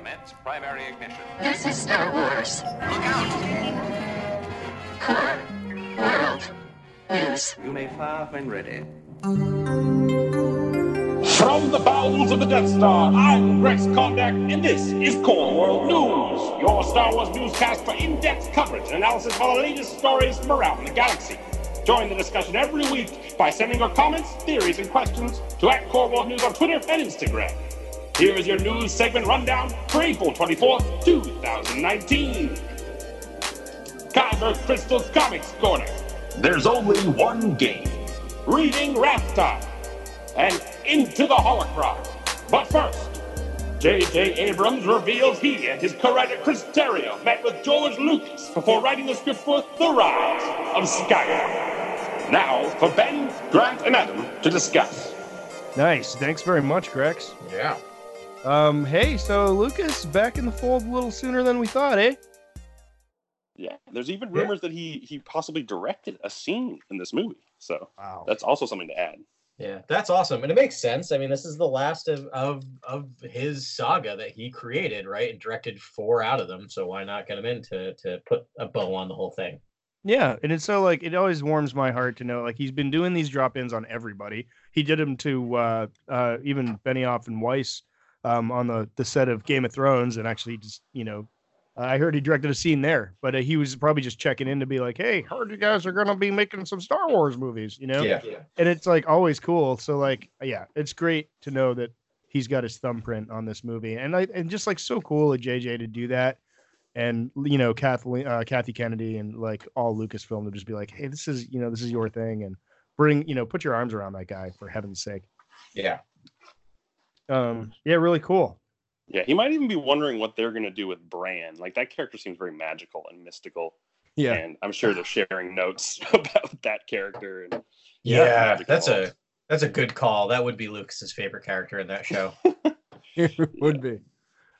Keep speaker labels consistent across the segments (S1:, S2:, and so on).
S1: Commence primary ignition.
S2: This is Star Wars.
S1: Look out!
S2: Core World News.
S1: You may fire when ready.
S3: From the bowels of the Death Star, I'm Rex Kondak, and this is Core World News, your Star Wars newscast for in-depth coverage and analysis of the latest stories from around the galaxy. Join the discussion every week by sending your comments, theories, and questions to at Core World News on Twitter and Instagram. Here is your news segment rundown for April 24th, 2019. Kyber Crystal Comics Corner. There's only one game. Reading Wrath Time and Into the Holocron. But first, J.J. Abrams reveals he and his co-writer Chris Terrio met with George Lucas before writing the script for The Rise of Skywalker. Now for Ben, Grant, and Adam to discuss.
S4: Nice. Thanks very much, Grex.
S5: Yeah.
S4: Um, hey, so Lucas back in the fold a little sooner than we thought, eh?
S3: Yeah, there's even rumors that he he possibly directed a scene in this movie. So
S4: Wow.
S3: that's also something to add.
S5: Yeah, that's awesome, and it makes sense. I mean, this is the last of of of his saga that he created, right? And directed four out of them, so why not get him in to to put a bow on the whole thing?
S4: Yeah, and it's so like it always warms my heart to know like he's been doing these drop-ins on everybody. He did them to uh, uh, even Benioff and Weiss um, on the the set of Game of Thrones, and actually just you know, I heard he directed a scene there, but uh, he was probably just checking in to be like, hey, heard you guys are gonna be making some Star Wars movies, you know?
S5: Yeah,
S4: and it's like always cool. So like, yeah, it's great to know that he's got his thumbprint on this movie, and I and just like so cool of JJ to do that, and you know Kathleen, uh, Kathy Kennedy, and like all Lucasfilm to just be like, hey, this is you know this is your thing, and bring you know put your arms around that guy for heaven's sake.
S5: yeah,
S4: Um, yeah, really cool.
S3: Yeah, he might even be wondering what they're gonna do with Bran. Like that character seems very magical and mystical.
S4: Yeah,
S3: And I'm sure they're sharing notes about that character. And
S5: yeah.
S3: magic
S5: that's a that's a good call. That would be Lucas's favorite character in that show.
S4: it would be.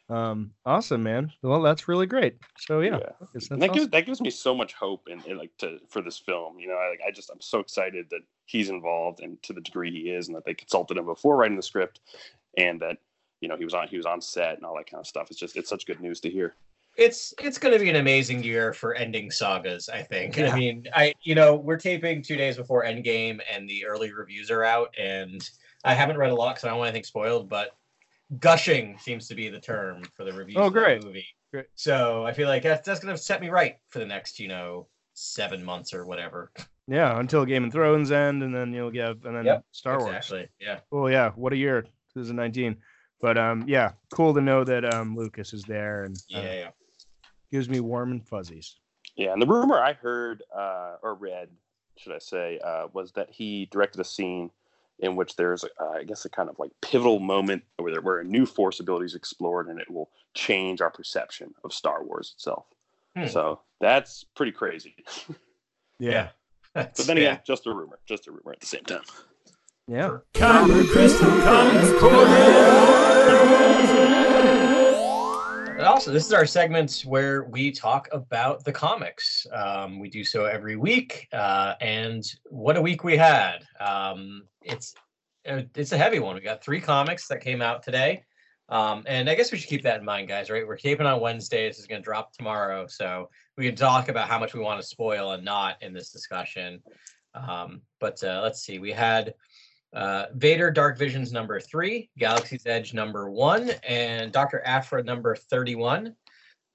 S4: Um, awesome, man. Well, that's really great. So yeah,
S3: Yeah.
S4: Lucas,
S3: And that gives
S4: awesome.
S3: that gives me so much hope and like to for this film. You know, I, like I just I'm so excited that he's involved and to the degree he is, and that they consulted him before writing the script, and that you know he was on he was on set and all that kind of stuff. It's just it's such good news to hear.
S5: it's it's going to be an amazing year for ending sagas i think
S4: Yeah.
S5: i mean i you know we're taping two days before endgame and the early reviews are out and i haven't read a lot because i don't want anything spoiled but gushing seems to be the term for the reviews
S4: Oh,
S5: of the
S4: great.
S5: movie
S4: Great.
S5: so i feel like that's, that's going to set me right for the next you know seven months or whatever
S4: Yeah, until Game of Thrones end, and then you'll get and then
S5: Yep,
S4: Star Wars.
S5: exactly yeah
S4: Well, yeah, what a year, 2019. But um, yeah, cool to know that um Lucas is there and uh,
S5: yeah, yeah.
S4: gives me warm and fuzzies.
S3: Yeah, and the rumor I heard uh, or read, should I say, uh, was that he directed a scene in which there's, uh, I guess, a kind of like pivotal moment where there, where a new force ability is explored, and it will change our perception of Star Wars itself.
S5: Hmm.
S3: So that's pretty crazy.
S4: Yeah,
S3: But then again, just a rumor, just a rumor at the same time.
S4: Yeah,
S5: And also, this is our segment where we talk about the comics. Um, we do so every week, uh, and what a week we had! Um, it's uh, it's a heavy one. We got three comics that came out today, um, and I guess we should keep that in mind, guys. Right? We're taping on Wednesday. This is going to drop tomorrow, so we can talk about how much we want to spoil and not in this discussion. Um, but uh, let's see. We had uh, Vader Dark Visions number three, Galaxy's Edge number one, and Dr. Aphra number 31.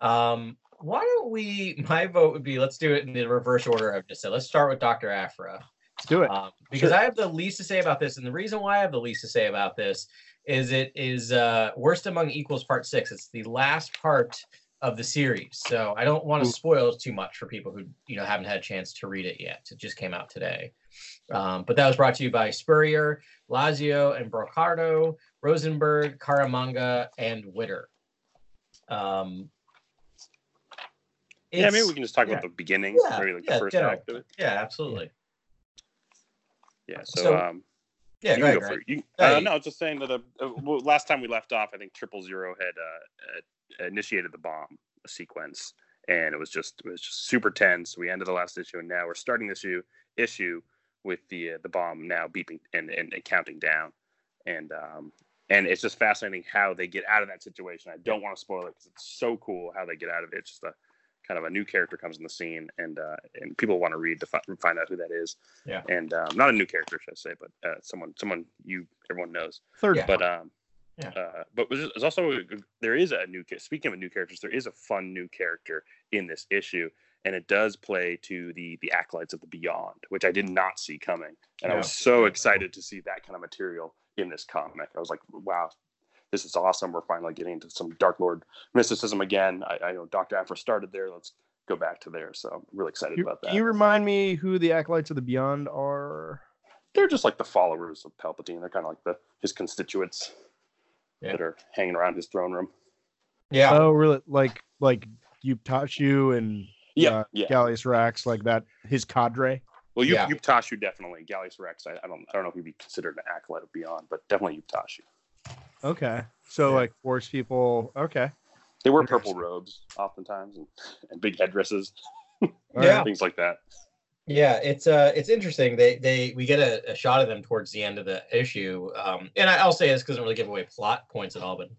S5: Um, why don't we? My vote would be let's do it in the reverse order I've just said. Let's start with Dr. Aphra.
S4: let's do it.
S5: Um, because I have the least to say about this, and the reason why I have the least to say about this is it is uh, Worst Among Equals Part Six. It's the last part of the series, so I don't want to spoil too much for people who you know haven't had a chance to read it yet. It just came out today, um, but that was brought to you by Spurrier, Laiso, and Broccardo, Rosenberg, Caramagna, and Witter. Um,
S3: yeah, maybe we can just talk
S5: yeah.
S3: about the beginning,
S5: Yeah,
S3: maybe like
S5: yeah,
S3: the first
S5: general.
S3: act of it.
S5: yeah, absolutely.
S3: Yeah. So,
S5: So-
S3: um,
S5: Yeah,
S3: you
S5: go ahead,
S3: go for it. You, uh, no, I was just saying that uh, uh, well, last time we left off, I think Triple Zero had uh, uh, initiated the bomb sequence, and it was just it was just super tense. We ended the last issue, and now we're starting this issue issue with the uh, the bomb now beeping and, and, and counting down, and um, and it's just fascinating how they get out of that situation. I don't want to spoil it because it's so cool how they get out of it. It's just a kind of a new character comes in the scene, and uh, and people want to read to fi- find out who that is.
S5: Yeah.
S3: and um, not a new character, should I say, but uh, someone someone you everyone knows.
S4: Third
S5: Yeah.
S3: But um,
S5: Yeah.
S3: uh, but there's also a, there is a new speaking of new characters, there is a fun new character in this issue, and it does play to the the acolytes of the beyond, which I did not see coming, and I was so excited to see that kind of material in this comic. I was like, wow. This is awesome. We're finally getting into some Dark Lord mysticism again. I, I know Doctor Aphra started there. Let's go back to there. So I'm really excited
S4: You,
S3: about that.
S4: can you remind me who the acolytes of the beyond are?
S3: They're just like the followers of Palpatine. They're kind of like the his constituents
S5: Yeah.
S3: that are hanging around his throne room.
S5: Yeah.
S4: Oh, really? Like like Yupe Tashu and
S3: Yeah,
S4: uh,
S3: yeah.
S4: Gallius Rax, like that. His cadre.
S3: Well, you
S5: Yeah.
S3: Yupe Tashu definitely. Gallius Rax. I, I don't. I don't know if he'd be considered an acolyte of Beyond, but definitely Yupe Tashu.
S4: Okay, so
S5: Yeah.
S4: like force people. Okay,
S3: They wear purple robes oftentimes and, and big headdresses,
S5: Yeah.
S3: things like that.
S5: Yeah, it's uh it's interesting. They they we get a, a shot of them towards the end of the issue. Um and I, I'll say this don't really give away plot points at all, but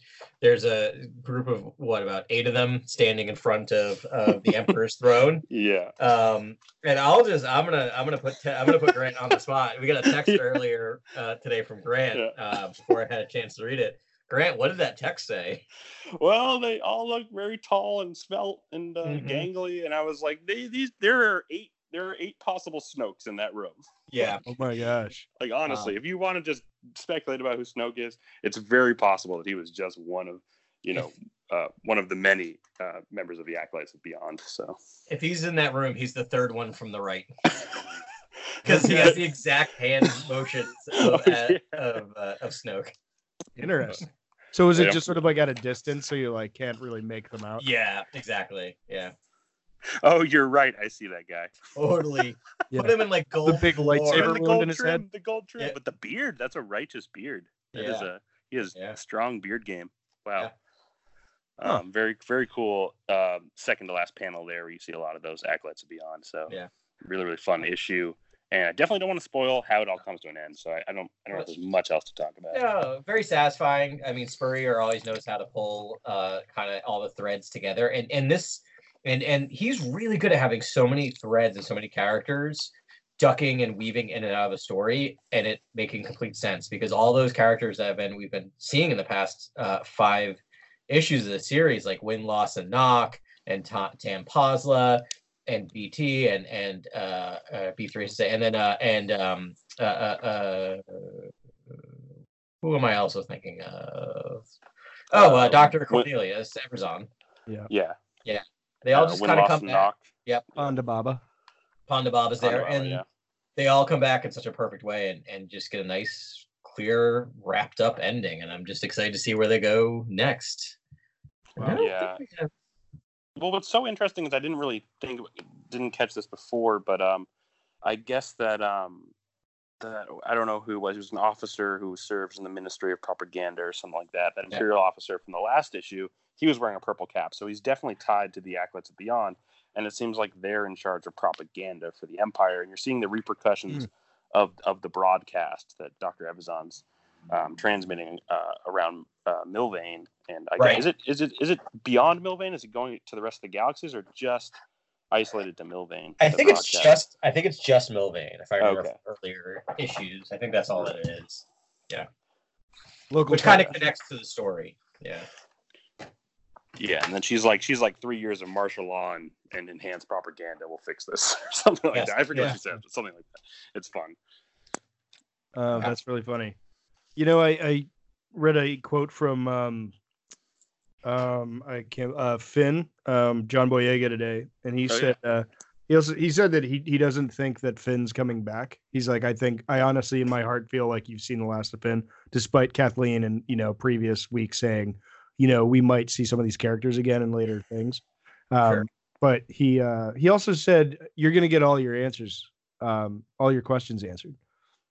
S5: there's a group of what about eight of them standing in front of of the Emperor's throne.
S3: Yeah.
S5: Um and I'll just I'm gonna I'm gonna put te- I'm gonna put Grant on the spot. We got a text earlier uh today from Grant
S3: Yeah.
S5: uh before I had a chance to read it. Grant, what did that text say?
S3: Well, they all look very tall and svelte and uh,
S5: Mhm.
S3: gangly, and I was like, they, these there are eight there are eight possible Snokes in that room.
S5: Yeah.
S4: Oh my gosh.
S3: Like honestly, if you want to just speculate about who Snoke is, it's very possible that he was just one of, you know, uh, one of the many uh, members of the Acolytes of Beyond. So
S5: If he's in that room, he's the third one from the right. because he has the exact hand motions of,
S3: Oh,
S5: uh,
S3: yeah.
S5: of, uh, of Snoke.
S4: Interesting. So is it
S3: Yeah.
S4: just sort of like at a distance, so you like can't really make them out?
S5: Yeah, exactly. Yeah,
S3: oh, you're right. I see that guy.
S5: totally.
S4: Yeah.
S5: Put him in like gold.
S4: The big
S5: floor.
S4: lightsaber
S3: the gold
S4: in his
S3: trim,
S4: head?
S3: the gold trim,
S5: Yeah.
S3: but the beard. That's a righteous beard. That is
S5: Yeah.
S3: a he has
S5: Yeah.
S3: a strong beard game. Wow.
S4: Huh.
S3: Um, very very cool. Um, second to last panel there, where you see a lot of those acolytes of beyond. So
S5: Yeah.
S3: really really fun issue. And I definitely don't want to spoil how it all comes to an end. So I, I don't I don't know if there's much else to talk about.
S5: Yeah, very satisfying. I mean, Spurrier always knows how to pull uh, kind of all the threads together, and and this, and and he's really good at having so many threads and so many characters ducking and weaving in and out of the story, and it making complete sense because all those characters that have been we've been seeing in the past uh, five issues of the series, like Win, Loss, and Knock, and Ta- Tam Posla, and BT, and and uh, uh, B three, and then uh, and um, uh, uh, uh, who am I also thinking of? Oh, uh,
S3: Uh,
S5: Doctor Cornelius Evazan.
S3: Yeah yeah yeah.
S5: They all just kind of come back.
S3: Knock.
S4: Ponda Baba.
S5: Ponda Bob is there,
S3: Ponda Baba,
S5: and
S3: yeah.
S5: they all come back in such a perfect way, and and just get a nice, clear, wrapped up ending. And I'm just excited to see where they go next. I don't
S3: Yeah.
S5: have-
S3: Well, what's so interesting is I didn't really think, didn't catch this before, but um, I guess that um, that I don't know who it was. He was an officer who serves in the Ministry of Propaganda or something like that. That
S5: Yeah.
S3: Imperial officer from the last issue, he was wearing a purple cap, so he's definitely tied to the Acolytes of Beyond. And it seems like they're in charge of propaganda for the Empire, and you're seeing the repercussions of of the broadcast that Doctor Evazan's um, transmitting uh, around uh, Milvayne. And I
S5: Right.
S3: guess, is it is it is it beyond Milvayne? Is it going to the rest of the galaxies, or just isolated to Milvayne?
S5: I think it's
S3: broadcast?
S5: just I think it's just Milvayne. If I remember
S3: Okay.
S5: earlier issues, I think that's all that it is,
S4: Local
S5: which kind of connects to the story. Yeah.
S3: Yeah. And then she's like she's like three years of martial law and, and enhanced propaganda will fix this or something like
S5: Yes.
S3: that. I forget
S4: Yeah.
S3: what she said, but something like that. It's fun.
S4: Uh, that's really funny. You know, I, I read a quote from um, um, I can't uh, Finn, um, John Boyega today, and he
S3: Oh, yeah.
S4: said uh, he also he said that he he doesn't think that Finn's coming back. He's like, I think I honestly in my heart feel like you've seen the last of Finn, despite Kathleen and you know previous weeks saying, you know, we might see some of these characters again in later things. Um,
S5: Sure.
S4: But he uh, he also said you're gonna get all your answers, um, all your questions answered.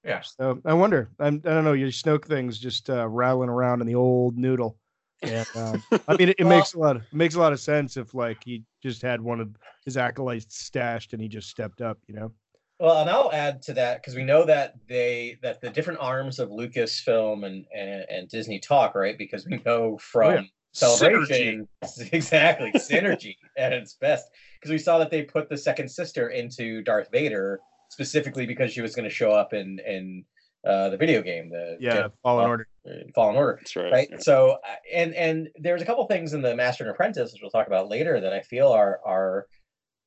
S5: Yeah.
S4: So I wonder. I'm, I don't know. Your Snoke thing's just uh, rattling around in the old noodle. And um, I mean, it, it
S5: Well-
S4: makes a lot. Of, it makes a lot of sense if like he just had one of his acolytes stashed and he just stepped up. You know.
S5: Well, and I'll add to that because we know that they that the different arms of Lucasfilm and and, and Disney talk, right? Because we know from
S4: yeah.
S5: Celebration exactly synergy at its best. Because we saw that they put the second sister into Darth Vader specifically because she was going to show up in in uh, the video game, the
S4: Yeah,
S5: Jedi
S4: Fallen Order.
S5: Fallen Order
S3: That's right.
S5: right
S3: yeah.
S5: so uh, and and there's a couple things in the master and apprentice which we'll talk about later that i feel are are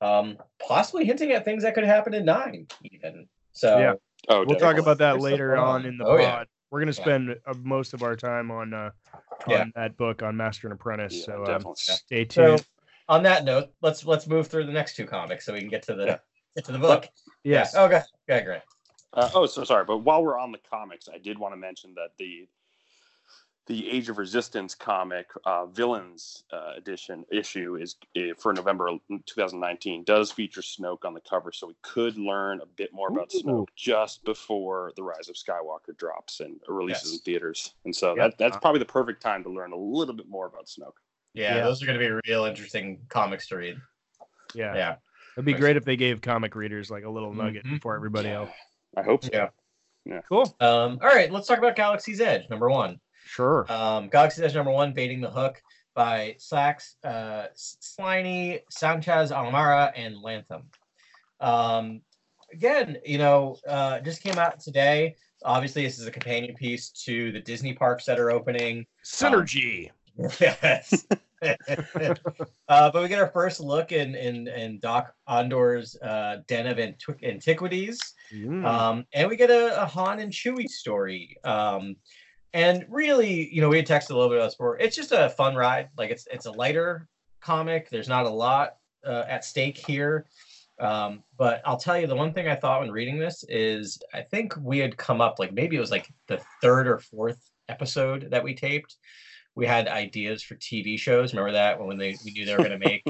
S5: um possibly hinting at things that could happen in nine even so
S4: Yeah.
S3: Oh,
S4: We'll talk about that
S5: There's
S4: later on
S5: on.
S4: in the
S5: Oh,
S4: pod.
S5: yeah.
S4: We're gonna spend uh, most of our time on uh, on
S5: Yeah.
S4: that book on Master and Apprentice.
S3: Yeah,
S4: so um,
S3: definitely.
S4: stay
S5: so
S4: tuned.
S5: on that note let's let's move through the next two comics so we can get to the
S3: Yeah.
S5: get to the book
S4: yes.
S5: okay okay great
S3: Uh, oh, so sorry. But while we're on the comics, I did want to mention that the the Age of Resistance comic uh, villains uh, edition issue is uh, for November 2019 does feature Snoke on the cover, so we could learn a bit more about
S4: Ooh.
S3: Snoke just before the Rise of Skywalker drops and releases
S5: Yes.
S3: in theaters. And so
S4: Yep.
S3: that, that's probably the perfect time to learn a little bit more about Snoke.
S5: yeah,
S4: Yeah.
S5: those are going to be real interesting comics to read
S4: Yeah.
S5: yeah
S4: It'd be great if they gave comic readers like a little nugget
S5: Mhm.
S4: before everybody else.
S3: I hope so.
S5: yeah
S4: Cool.
S5: um all right let's talk about galaxy's edge number one
S4: Sure.
S5: Um, Galaxy's Edge number one, Baiting the Hook by Sacks, uh, Sliney, Sanchez, Almara, and Lanham. Um, again, you know, uh, just came out today. Obviously, this is a companion piece to the Disney parks that are opening.
S4: Synergy.
S5: yes. uh, but we get our first look in in, in Doc Ondor's uh, Den of Antiqu- Antiquities.
S4: Mm.
S5: Um, and we get a, a Han and Chewie story. Um, and really, you know, we had texted a little bit about before. It's just a fun ride. Like it's it's a lighter comic. There's not a lot uh, at stake here. Um, but I'll tell you, the one thing I thought when reading this is I think we had come up like maybe it was like the third or fourth episode that we taped. We had ideas for TV shows. Remember that when they we knew they were going to make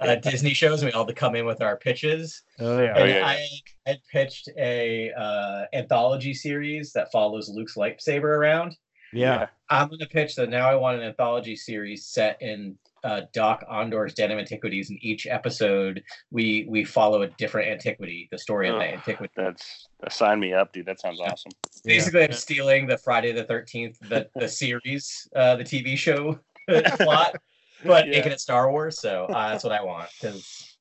S5: uh, Disney shows, and we all had to come in with our pitches.
S4: oh yeah.
S3: Oh, yeah,
S5: I had pitched a uh, anthology series that follows Luke's lightsaber around.
S4: yeah.
S5: I'm going to pitch that now. I want an anthology series set in uh, Dok-Ondar's Den of Antiquities. In each episode, we we follow a different antiquity, the story of that
S3: Ugh.
S5: antiquity.
S3: That's sign me up, dude. That sounds awesome.
S4: Yeah.
S5: Basically, I'm stealing the Friday the Thirteenth, the the series, uh, the TV show plot, but
S3: Yeah.
S5: making it Star Wars. So uh, that's what I want because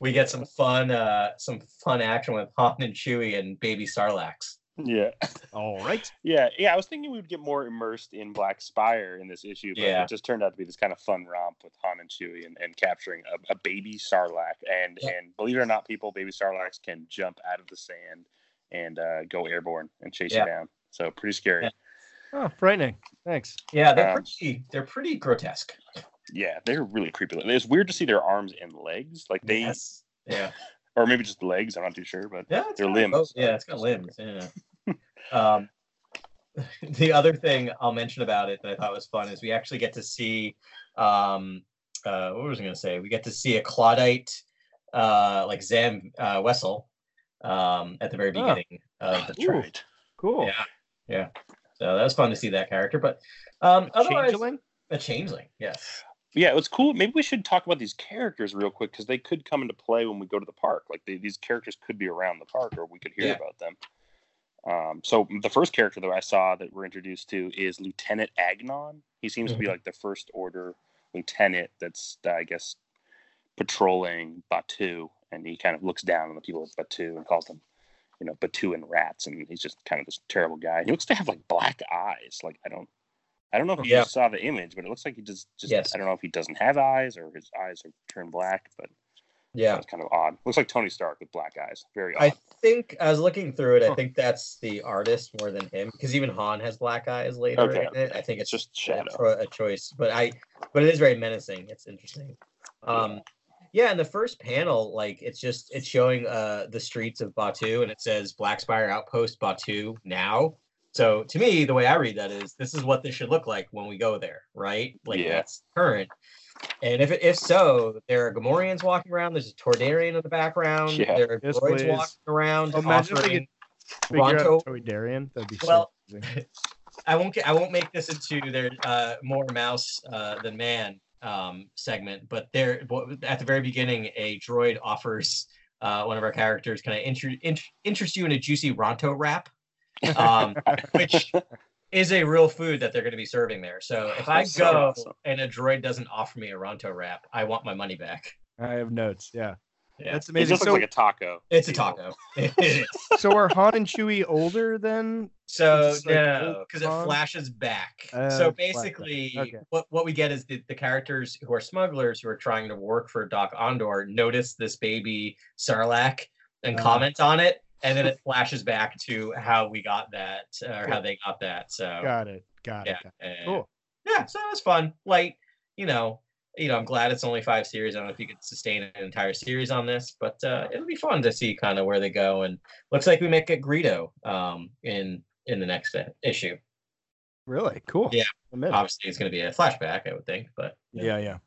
S5: we get some fun, uh, some fun action with Han and Chewie and Baby Sarlacc.
S3: Yeah.
S4: All right.
S3: Yeah, yeah. I was thinking we would get more immersed in Black Spire in this issue, but
S5: Yeah.
S3: it just turned out to be this kind of fun romp with Han and Chewie and, and capturing a, a baby Sarlacc. And
S5: Yeah.
S3: and believe it or not, people, baby Sarlaccs can jump out of the sand and uh, go airborne and chase
S5: Yeah.
S3: you down. So pretty scary.
S5: Yeah.
S4: Oh, frightening. Thanks.
S5: Yeah, they're
S3: Um,
S5: pretty. They're pretty grotesque.
S3: Yeah, they're really creepy. It's weird to see their arms and legs, like they,
S5: Yes. Yeah.
S3: or maybe just legs. I'm not too sure, but
S5: Yeah. it's
S3: Their limbs.
S5: both- Yeah, it's got limbs. Yeah. Um, the other thing I'll mention about it that I thought was fun is we actually get to see. Um, uh, what was I going to say? We get to see a Clawdite, uh, like Zam uh, Wesell, um, at the very
S4: Ah.
S5: beginning of the
S3: right.
S4: Cool.
S5: Yeah, yeah. So that was fun to see that character. But um, otherwise,
S4: Changeling?
S5: a changeling. Yes.
S3: Yeah, it was cool. Maybe we should talk about these characters real quick because they could come into play when we go to the park. Like they, these characters could be around the park, or we could hear
S5: Yeah.
S3: about them. Um, so the first character that I saw that we're introduced to is Lieutenant Agnon. He seems to be
S5: Mhm.
S3: like the first order lieutenant that's, uh, I guess, patrolling Batuu, and he kind of looks down on the people of Batuu and calls them, you know, Batu and rats, and he's just kind of this terrible guy. He looks to have like black eyes. Like I don't, I don't know if you
S5: Yeah.
S3: saw the image, but it looks like he just, just
S5: Yes.
S3: I don't know if he doesn't have eyes or his eyes are turned black, but
S5: Yeah.
S3: it's kind of odd. Looks like Tony Stark with black eyes. Very odd.
S5: I think I was looking through it. I think that's the artist more than him because even Han has black eyes later.
S3: Okay,
S5: in it. I think it's
S3: It's just
S5: a,
S3: shadow.
S5: a choice, but I but it is very menacing. It's interesting. Um, yeah, in the first panel, like it's just it's showing uh the streets of Batuu and it says Black Spire Outpost Batuu now. So to me, the way I read that is this is what this should look like when we go there, right? Like
S3: Yeah.
S5: that's current. And if if so, there are Gamorreans walking around. There's a Toydarian in the background.
S3: Yeah.
S5: There are
S4: Yes,
S5: droids
S4: please.
S5: walking around.
S4: Oh, imagine if they
S5: offering-
S4: Figure out
S5: Ronto-
S4: Toy That'd be
S5: Well,
S4: amazing.
S5: I won't get I won't make this into their uh, more mouse uh, than man um, segment, but there at the very beginning, a droid offers uh, one of our characters kind of inter- int- interest you in a juicy Ronto wrap, um, which is a real food that they're going to be serving there. So if I
S3: That's so
S5: go
S3: awesome.
S5: and a droid doesn't offer me a Ronto wrap, I want my money back.
S4: I have notes. Yeah,
S5: Yeah.
S4: that's
S3: It
S4: amazing.
S3: just looks like a taco.
S5: It's a taco.
S4: So are Han and Chewie older then?
S5: So
S4: It's like
S5: no, because it flashes back.
S4: Uh,
S5: so
S4: flashback.
S5: basically,
S4: Okay.
S5: what what we get is the, the characters who are smugglers who are trying to work for Dok-Ondar notice this baby Sarlacc and
S4: Uh.
S5: comment on it, and then it flashes back to how we got that or how they got that. So
S4: Got it. Got
S5: yeah,
S4: it. got it. Cool.
S5: yeah. So it was fun, light. You know, you know, I'm glad it's only five series. I don't know if you could sustain an entire series on this, but uh, it'll be fun to see kind of where they go. And looks like we make a Greedo um, in in the next uh, issue.
S4: Really cool.
S5: Yeah. Obviously, it's going to be a flashback, I would think. But
S4: Yeah, yeah.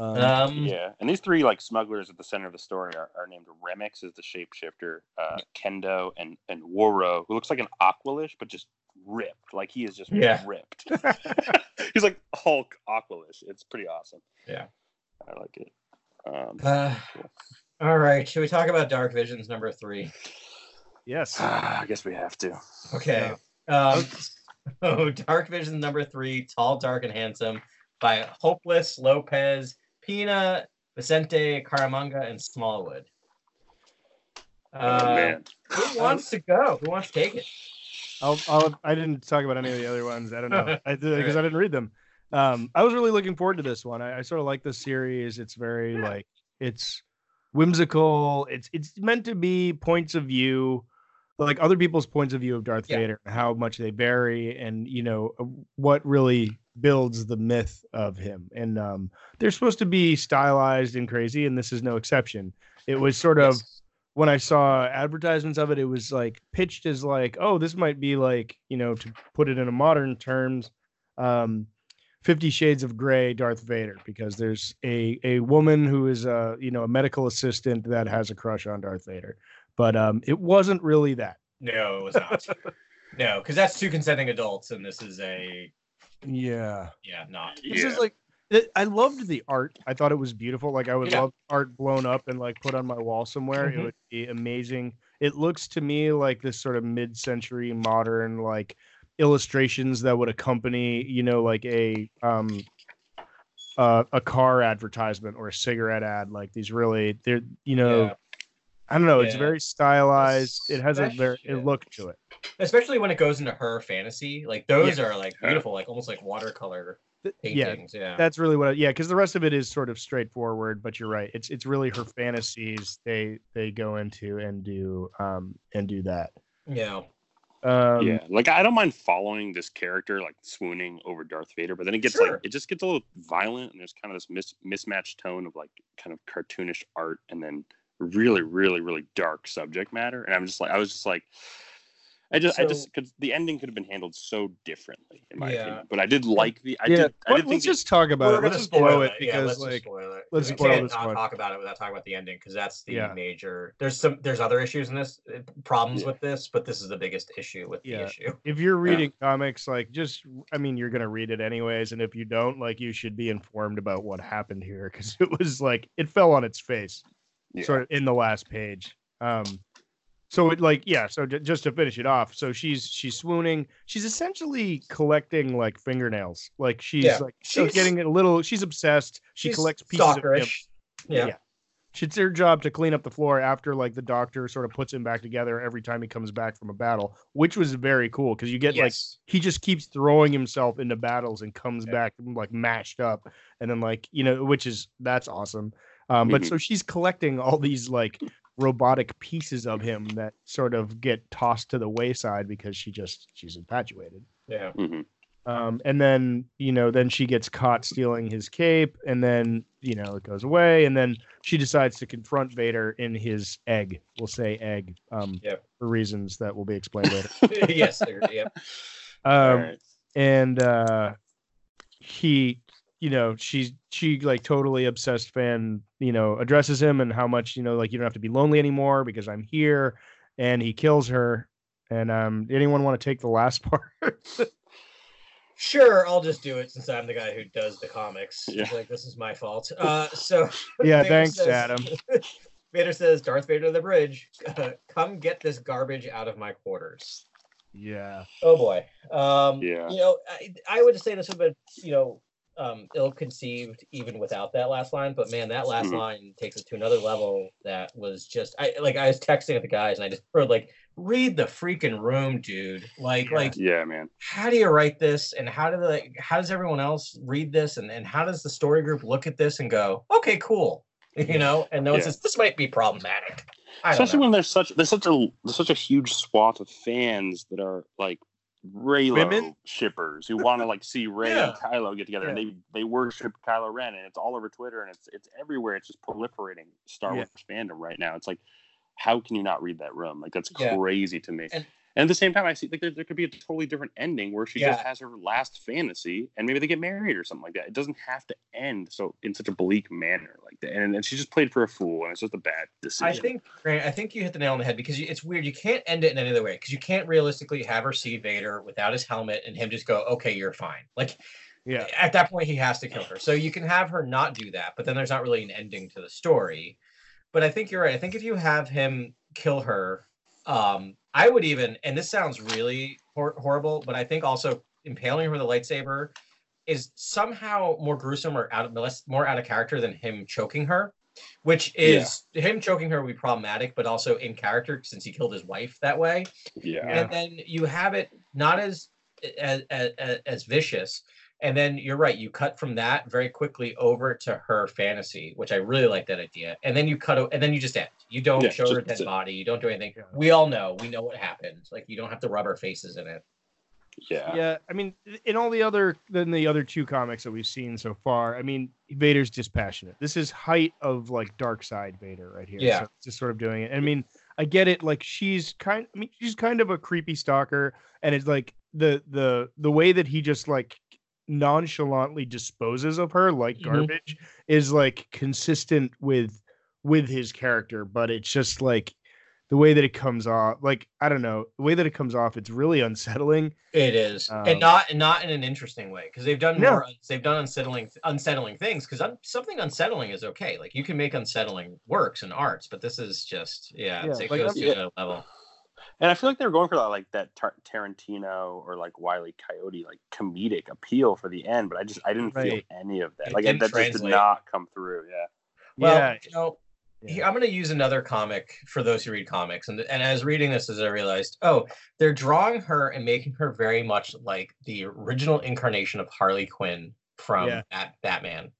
S4: Um,
S5: um,
S3: Yeah, and these three like smugglers at the center of the story are, are named Remix is the shapeshifter, uh, Kendo, and and Woro, who looks like an Aqualish but just ripped, like he is just
S5: Yeah.
S3: ripped. He's like Hulk Aqualish. It's pretty awesome.
S5: Yeah.
S3: I like it. Um,
S5: uh, all right. Should we talk about Dark Visions number three?
S4: yes.
S3: I guess we have to.
S5: Okay. Um, so Dark Visions number three, Tall, Dark, and Handsome by Hopeless, Lopez, Pina, Vicente, Caramagna, and Smallwood.
S3: Oh
S5: Uh,
S3: man,
S5: Who wants to go? Who wants to take it?
S4: I'll, I'll, I didn't talk about any of the other ones. I don't know. I because I didn't read them. Um, I was really looking forward to this one. I, I sort of like this series. It's very
S5: Yeah.
S4: like it's whimsical. It's it's meant to be points of view, like other people's points of view of Darth
S5: Yeah.
S4: Vader, how much they vary, and you know uh, what really builds the myth of him. And um, they're supposed to be stylized and crazy, and this is no exception. It was sort of
S5: Yes.
S4: when I saw advertisements of it, it was like pitched as like, oh, this might be like, you know, to put it in a modern terms, um, Fifty Shades of Grey, Darth Vader, because there's a a woman who is a you know a medical assistant that has a crush on Darth Vader, but um, it wasn't really that.
S5: No, it was not. no, because that's two consenting adults, and this is a
S4: Yeah,
S5: yeah, not.
S4: this
S3: yeah.
S4: is like. it- I loved the art. I thought it was beautiful. Like I would
S5: Yeah.
S4: love art blown up and like put on my wall somewhere.
S5: Mhm.
S4: It would be amazing. It looks to me like this sort of mid-century modern like illustrations that would accompany, you know, like a um uh, a car advertisement or a cigarette ad. Like these really, they're you know,
S5: Yeah.
S4: I don't know. It's very stylized. It has a very
S5: Especially-
S4: a look to it.
S5: Especially when it goes into her fantasy, like those are like beautiful, like almost like watercolor
S4: Th- Yeah,
S5: paintings. Yeah,
S4: that's really what I, yeah because the rest of it is sort of straightforward but you're right it's it's really her fantasies they they go into and do um and do that
S5: yeah,
S4: um
S3: yeah, like I don't mind following this character like swooning over Darth Vader, but then it gets
S5: Sure.
S3: like it just gets a little violent, and there's kind of this mis- mismatched tone of like kind of cartoonish art, and then really, really, really dark subject matter. And I'm just like, I was just like, I just, I just, because the ending could have been handled so differently, in my
S5: Yeah.
S3: opinion. But I did like the, I
S4: yeah
S3: did, I
S4: let,
S3: did think
S4: us
S3: the-
S4: just talk about it let's just
S5: spoil
S4: blow it
S5: Yeah,
S4: because
S5: let's
S4: like
S5: spoil it.
S4: let's spoil
S5: can't
S4: this
S5: not
S4: one.
S5: talk about it without talking about the ending because that's the
S4: Yeah.
S5: major. There's some there's other issues in this uh, problems
S3: Yeah.
S5: with this, but this is the biggest issue with
S4: Yeah.
S5: the issue.
S4: if you're reading comics like just i mean you're gonna read it anyways and if you don't like you should be informed about what happened here because it was like it fell on its face
S3: Yeah.
S4: sort of in the last page um so it like yeah so j- just to finish it off so she's she's swooning she's essentially collecting like fingernails like she's
S5: Yeah.
S4: like she's
S5: She's-
S4: getting a little she's obsessed she
S5: She's
S4: collects pieces of him.
S5: Yeah.
S4: Yeah. it's her job to clean up the floor after like the doctor sort of puts him back together every time he comes back from a battle which was very cool because you get like he just keeps throwing himself into battles and comes
S5: Yeah.
S4: back like mashed up and then like you know which is that's awesome um but
S3: Mhm.
S4: so she's collecting all these like robotic pieces of him that sort of get tossed to the wayside because she just she's infatuated
S5: yeah.
S3: Mhm.
S4: um and then you know then she gets caught stealing his cape and then you know it goes away and then she decides to confront vader in his egg we'll say egg um
S5: Yep.
S4: for reasons that will be explained later
S5: yes. there- Yep.
S4: um
S3: All right.
S4: and uh he you know she's she like totally obsessed fan you know addresses him and how much you know like you don't have to be lonely anymore because i'm here and he kills her and um anyone want to take the last part
S5: Sure, I'll just do it since I'm the guy who does the comics.
S3: Yeah.
S5: Like this is my fault. Uh, so
S4: yeah
S5: Vader
S4: thanks
S5: says-
S4: adam
S5: Vader says, Darth Vader to the bridge, come get this garbage out of my quarters.
S4: Yeah.
S5: Oh boy. Um,
S3: Yeah.
S5: You know, I, I would say this would have been, you know, um, ill-conceived even without that last line. But man, that last
S3: Mhm.
S5: line takes it to another level. That was just, I like, I was texting at the guys, and I just heard like, read the freaking room, dude. Like,
S4: Yeah.
S5: like,
S3: Yeah, man.
S5: how do you write this, and how do like, how does everyone else read this, and and how does the story group look at this and go, okay, cool, you know? And no one
S3: Yeah.
S5: says this might be problematic.
S3: Especially
S5: know.
S3: when there's such there's such a there's such a huge swath of fans that are like Reylo
S4: Women?
S3: shippers who want to like see Rey
S5: Yeah.
S3: and Kylo get together, and they they worship Kylo Ren, and it's all over Twitter, and it's it's everywhere. It's just proliferating Star
S4: Yeah.
S3: Wars fandom right now. It's like, how can you not read that room? Like that's
S5: Yeah.
S3: crazy to me.
S5: And-
S3: And, at the same time, I see like there, there could be a totally different ending where she just has her last fantasy, and maybe they get married or something like that. It doesn't have to end so in such a bleak manner like that. And, and she just played for a fool, and it's just a bad decision.
S5: I think, Grant, I think you hit the nail on the head because you, it's weird. You can't end it in any other way because you can't realistically have her see Vader without his helmet and him just go, "Okay, you're fine." Like
S4: Yeah.
S5: at that point, he has to kill her. So you can have her not do that, but then there's not really an ending to the story. But I think you're right. I think if you have him kill her, um, I would even, and this sounds really hor- horrible, but I think also impaling her with a lightsaber is somehow more gruesome or out of less more out of character than him choking her, which is him choking her would be problematic, but also in character since he killed his wife that way.
S3: Yeah.
S5: and then you have it not as as, as as vicious and then you're right you cut from that very quickly over to her fantasy which i really like that idea and then you cut and then you just end you don't
S3: Yeah,
S5: show her
S3: just-
S5: dead body you don't do anything we all know we know what happened like you don't have to rub our faces in it
S3: yeah.
S4: Yeah, I mean, in all the other than the other two comics that we've seen so far, I mean, Vader's dispassionate. This is height of like dark side Vader right here.
S5: Yeah.
S4: so just sort of doing it. I mean, I get it. Like she's kind. I mean, she's kind of a creepy stalker, and it's like the the the way that he just like nonchalantly disposes of her like
S5: Mhm.
S4: garbage is like consistent with with his character, but it's just like the way that it comes off like i don't know the way that it comes off it's really unsettling
S5: it is
S4: Um,
S5: and not and not in an interesting way because they've done
S4: No.
S5: more they've done unsettling unsettling things because un, something unsettling is okay like you can make unsettling works and arts but this is just yeah, it's-
S4: Yeah,
S5: it
S4: like,
S5: goes to
S3: yeah.
S5: another level
S3: And I feel like they're going for that, like that Tar- Tarantino or like Wiley Coyote, like comedic appeal for the end. But I just I didn't feel any of that.
S5: It
S3: Like
S5: didn't
S3: that just did not come through. Yeah.
S5: Well,
S4: yeah
S5: you know,
S4: Yeah.
S5: I'm going to use another comic for those who read comics, and and as reading this, as I realized, oh, they're drawing her and making her very much like the original incarnation of Harley Quinn from
S4: Yeah.
S5: Bat- Batman.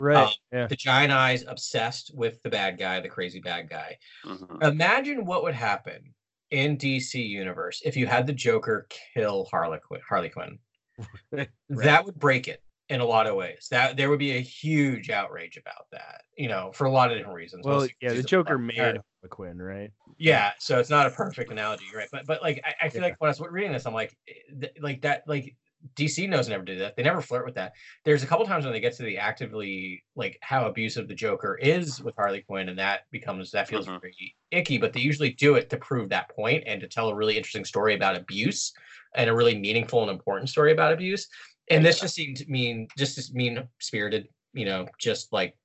S4: right
S5: um,
S4: yeah
S5: The giant eyes, obsessed with the bad guy, the crazy bad guy.
S3: Mhm.
S5: Imagine what would happen in DC universe if you had the Joker kill Harley Quinn. Harley Quinn. That would break it in a lot of ways. That there would be a huge outrage about that. You know, for a lot of different reasons.
S4: well
S5: Mostly
S4: yeah the joker
S5: Harley
S4: made
S5: Quinn.
S4: Harley quinn right
S5: Yeah, so it's not a perfect analogy, right? But but like I, I feel
S4: Yeah.
S5: like when I was reading this, I'm like, eh, th- like that, like DC knows never do that. They never flirt with that. There's a couple times when they get to the actively like how abusive the Joker is with Harley Quinn, and that becomes that feels
S3: Mhm.
S5: very icky. But they usually do it to prove that point and to tell a really interesting story about abuse and a really meaningful and important story about abuse. And this just seemed to mean, just as mean spirited, you know, just like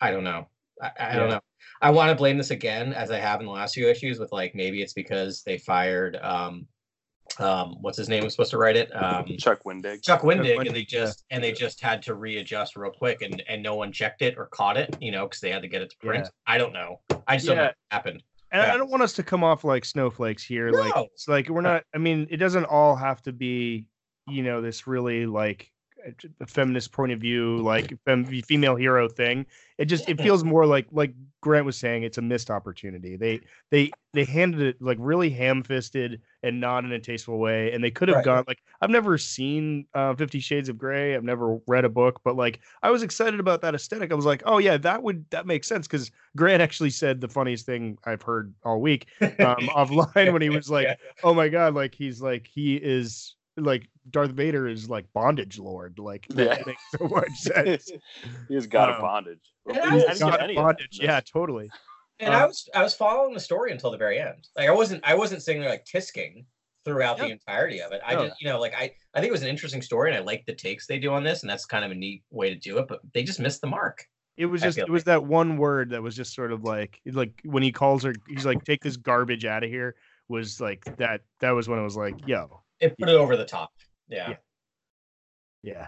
S5: I don't know, I, I don't
S4: Yeah.
S5: know. I want to blame this again, as I have in the last few issues, with like maybe it's because they fired um um what's his name was supposed to write it um
S3: Chuck Wendig.
S5: Chuck Wendig, and
S4: Wendig,
S5: they
S4: yeah.
S5: just and they just had to readjust real quick, and and no one checked it or caught it, you know, because they had to get it to print. I don't know. I just don't know what happened.
S4: and I-
S5: Yeah.
S4: I don't want us to come off like snowflakes here. Like it's like we're not. I mean, it doesn't all have to be, you know, this really like a feminist point of view, like fem- female hero thing. It just it feels more like like Grant was saying, it's a missed opportunity. They they they handed it like really ham fisted and not in a tasteful way. And they could have
S5: Right.
S4: gone like I've never seen uh, Fifty Shades of Grey. I've never read a book, but like I was excited about that aesthetic. I was like, oh yeah, that would that makes sense because Grant actually said the funniest thing I've heard all week um, offline when he was like. "Oh my god!" Like he's like he is like Darth Vader is like bondage lord. Like that
S3: Yeah.
S4: makes so much sense.
S3: he's got
S4: Um,
S3: of bondage.
S5: and
S3: Well,
S5: I
S3: I
S5: was
S3: didn't get
S4: God
S3: any
S4: of
S3: of that
S4: bondage. Yeah, totally.
S5: And I
S4: Um,
S5: was I was following the story until the very end. Like I wasn't I wasn't sitting there like tisking throughout the entirety of it. I
S4: No.
S5: just you know like I I think it was an interesting story and I like the takes they do on this and that's kind of a neat way to do it. But they just missed the mark.
S4: It was just
S5: feel
S4: it was that one word that was just sort of like like when he calls her, he's like, "Take this garbage out of here." Was like that. That was when it was like, "Yo,
S5: It put it over the top. Yeah.
S4: Yeah. yeah."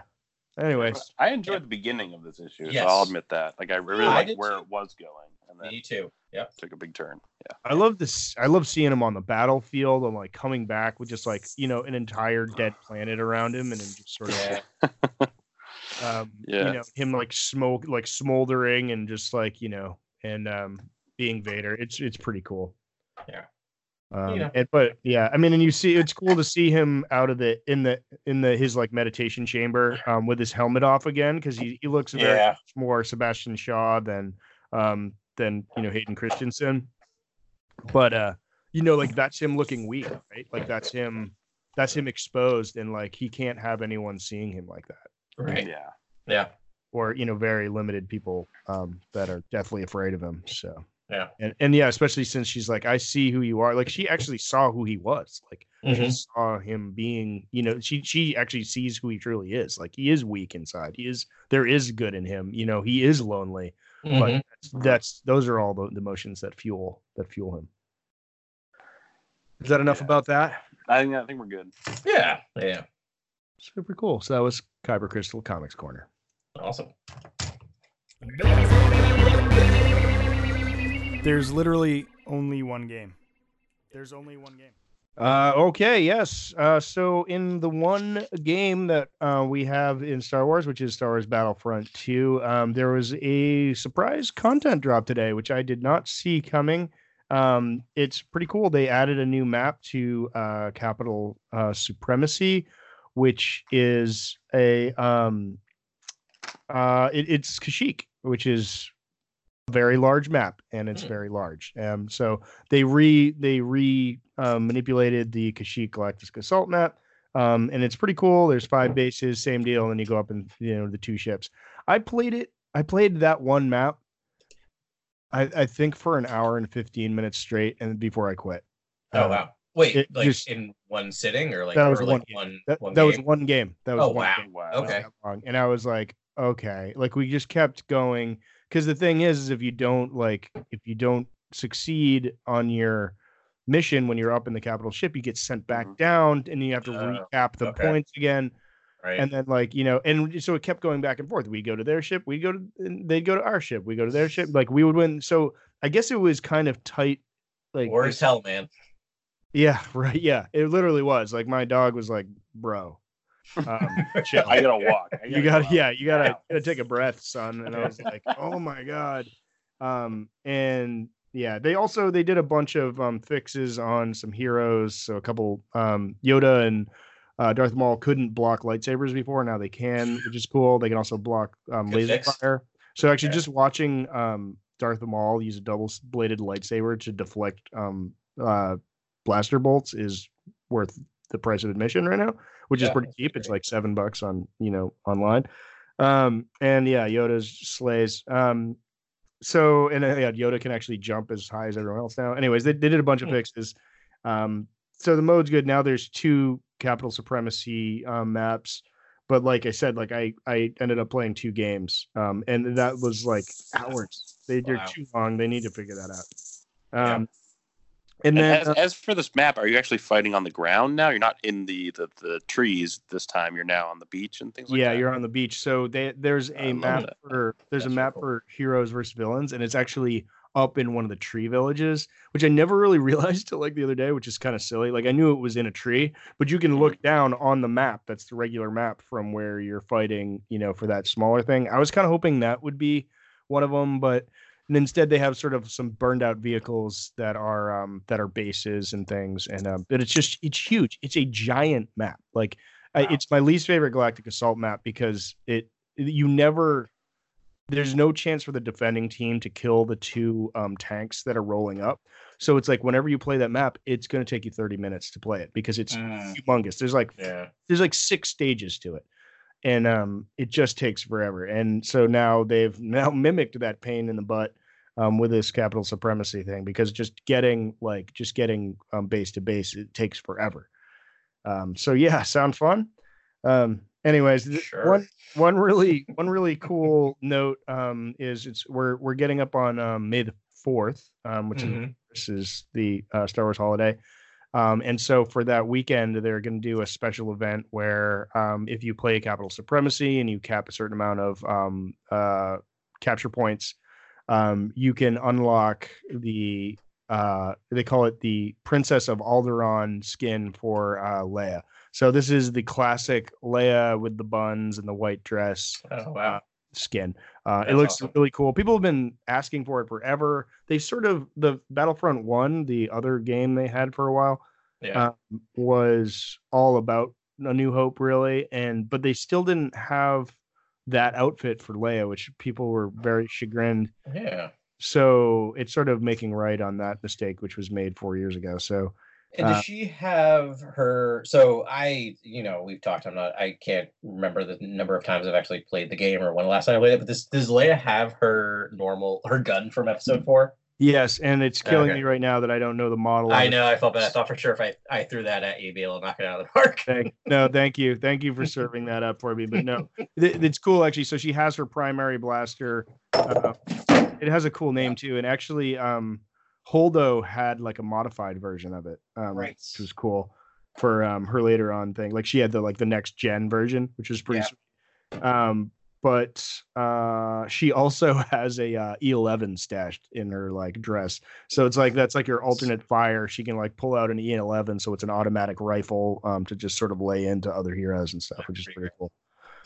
S4: Anyways,
S3: I enjoyed the beginning of this issue,
S5: Yes.
S3: so I'll admit that. Like I really
S5: I
S3: liked
S5: did
S3: where
S5: too.
S3: it was going, and then
S5: Me too. Yeah.
S3: took a big turn. Yeah.
S4: I love this. I love seeing him on the battlefield and like coming back with just like you know an entire dead planet around him, and then just sort of
S5: Yeah.
S4: um,
S3: Yeah.
S4: you know him like smoke like smoldering and just like you know and um being Vader. It's it's pretty cool.
S5: Yeah.
S4: Um,
S5: Yeah.
S4: and, but yeah, I mean, and you see, it's cool to see him out of the in the in the his like meditation chamber um, with his helmet off again because he, he looks very
S3: Yeah.
S4: much more Sebastian Shaw than um than you know Hayden Christensen. But uh, you know, like that's him looking weak, right? Like that's him that's him exposed and like he can't have anyone seeing him like that
S5: Right.
S3: Yeah.
S5: Yeah.
S4: or you know very limited people um that are definitely afraid of him so
S5: Yeah.
S4: and and yeah especially since she's like i see who you are like she actually saw who he was like she
S5: Mhm.
S4: saw him being you know she she actually sees who he truly is like he is weak inside he is there is good in him you know he is lonely but
S5: Mhm.
S4: that's, that's those are all the, the emotions that fuel that fuel him is that enough
S3: Yeah.
S4: about that
S3: I think I think we're good.
S5: Yeah. Yeah.
S4: super cool so that was kyber crystal comics corner
S5: Awesome.
S6: There's literally only one game. There's only one game.
S4: Uh, okay, yes. Uh, so in the one game that uh, we have in Star Wars, which is Star Wars Battlefront 2, um, there was a surprise content drop today, which I did not see coming. Um, it's pretty cool. They added a new map to uh, Capital uh, Supremacy, which is a um, uh, it, it's Kashyyyk, which is very large map, and it's very large. Um, so they re they re um, manipulated the Kashyyyk Galactic Assault map, um, and it's pretty cool. There's five bases, same deal, and then you go up and you know the two ships. I played it. I played that one map. I, I think for an hour and 15 minutes straight, and before I quit.
S5: Oh
S4: Um,
S5: wow. Wait,
S4: it
S5: like
S4: just-
S5: in one sitting or like
S4: That was one
S5: like
S4: game.
S5: one
S4: That,
S5: one
S4: that was one game. That was
S5: Oh,
S4: one
S5: wow.
S4: game.
S3: Wow.
S4: It was
S5: Okay.
S4: And I was like, okay. Like we just kept going. Because the thing is, is if you don't like if you don't succeed on your mission when you're up in the capital ship, you get sent back
S3: Mhm.
S4: down and you have to
S5: Oh,
S4: recap the
S5: okay.
S4: points again.
S5: Right.
S4: And then like, you know, and so it kept going back and forth. We go to their ship, we go to and they'd go to our ship, we go to their ship. Like we would win. So I guess it was kind of tight. Like
S5: War as hell, man.
S4: yeah, right. Yeah, it literally was. Like my dog was like, "Bro, um, chill.
S3: I gotta walk. I
S4: you got
S3: go
S4: to yeah, you got to
S3: Wow.
S4: gotta take a breath, son." And I was like, "Oh my god." Um, and yeah, they also they did a bunch of um fixes on some heroes. So a couple um Yoda and uh, Darth Maul couldn't block lightsabers before. Now they can, which is cool. They can also block um, laser
S5: fix.
S4: fire. So actually,
S5: Yeah.
S4: just watching um, Darth Maul use a double bladed lightsaber to deflect um, uh, blaster bolts is worth the price of admission right now, which is pretty cheap. It's like seven bucks on you know online. Um, and yeah, Yoda's slays. Um, so and uh, yeah, Yoda can actually jump as high as everyone else now. Anyways, they, they did a bunch of
S5: Hmm.
S4: fixes. Um, so the mode's good now. There's two capital supremacy um, maps, but like I said, like I I ended up playing two games, um, and that was like hours. They, they're too long. They need to figure that out.
S5: Yeah.
S4: And
S3: And
S4: then
S3: as,
S4: uh,
S3: as for this map, are you actually fighting on the ground now? You're not in the, the, the trees this time. You're now on the beach and things like
S4: yeah,
S3: that.
S4: Yeah, you're on the beach. So they, there's a map for there's
S5: That's
S4: a map
S5: cool.
S4: for heroes versus villains, and it's actually up in one of the tree villages, which I never really realized till like the other day, which is kind of silly. Like I knew it was in a tree, but you can look down on the map. That's the regular map from where you're fighting, you know, for that smaller thing. I was kind of hoping that would be one of them, but and instead they have sort of some burned out vehicles that are um that are bases and things and um but it's just it's huge. It's a giant map. Like I, it's my least favorite galactic assault map because it you never there's no chance for the defending team to kill the two um tanks that are rolling up. So it's like whenever you play that map it's going to take you 30 minutes to play it because it's
S5: Mm,
S4: humongous. There's like
S5: yeah.
S4: there's like six stages to it and um it just takes forever and so now they've now mimicked that pain in the butt um with this capital supremacy thing because just getting like just getting um base to base it takes forever um so yeah sound fun um Anyways,
S5: Sure.
S4: one one really one really cool note um, is it's we're we're getting up on um, May the fourth, um, which is
S5: Mhm.
S4: this is the uh, Star Wars holiday. Um, and so for that weekend, they're going to do a special event where um, if you play Capital Supremacy and you cap a certain amount of um, uh, capture points, um, you can unlock the uh, they call it the Princess of Alderaan skin for uh, Leia. So this is the classic Leia with the buns and the white dress
S5: Oh wow.
S4: Skin. Uh, it looks
S5: awesome.
S4: really cool. People have been asking for it forever. They sort of the Battlefront One, the other game they had for a while,
S5: Yeah.
S4: um, was all about A New Hope, really, and but they still didn't have that outfit for Leia, which people were very chagrined.
S5: yeah.
S4: So it's sort of making right on that mistake, which was made four years ago. So
S5: And does
S4: Uh,
S5: she have her? So I, you know, we've talked. I'm not. I can't remember the number of times I've actually played the game or when the last time I played it. But this, does Leia have her normal her gun from Episode Four?
S4: yes, and it's killing
S5: Okay.
S4: me right now that I don't know the model.
S5: I
S4: it.
S5: know. I felt bad. I thought for sure if I, I threw that at you, be able to knock it out of the park.
S4: Thank, no, thank you, thank you for serving that up for me. But no, it, it's cool actually. So she has her primary blaster. Uh, it has a cool name too, and actually, um, Holdo had like a modified version of it, um,
S5: Right.
S4: which was cool for um, her later on thing. Like she had the like the next gen version, which was pretty. Sweet. Um, but uh, she also has a uh, E11 stashed in her like dress, so it's like that's like your alternate fire. She can like pull out an E11, so it's an automatic rifle um, to just sort of lay into other heroes and stuff, which is
S5: Pretty
S4: pretty cool.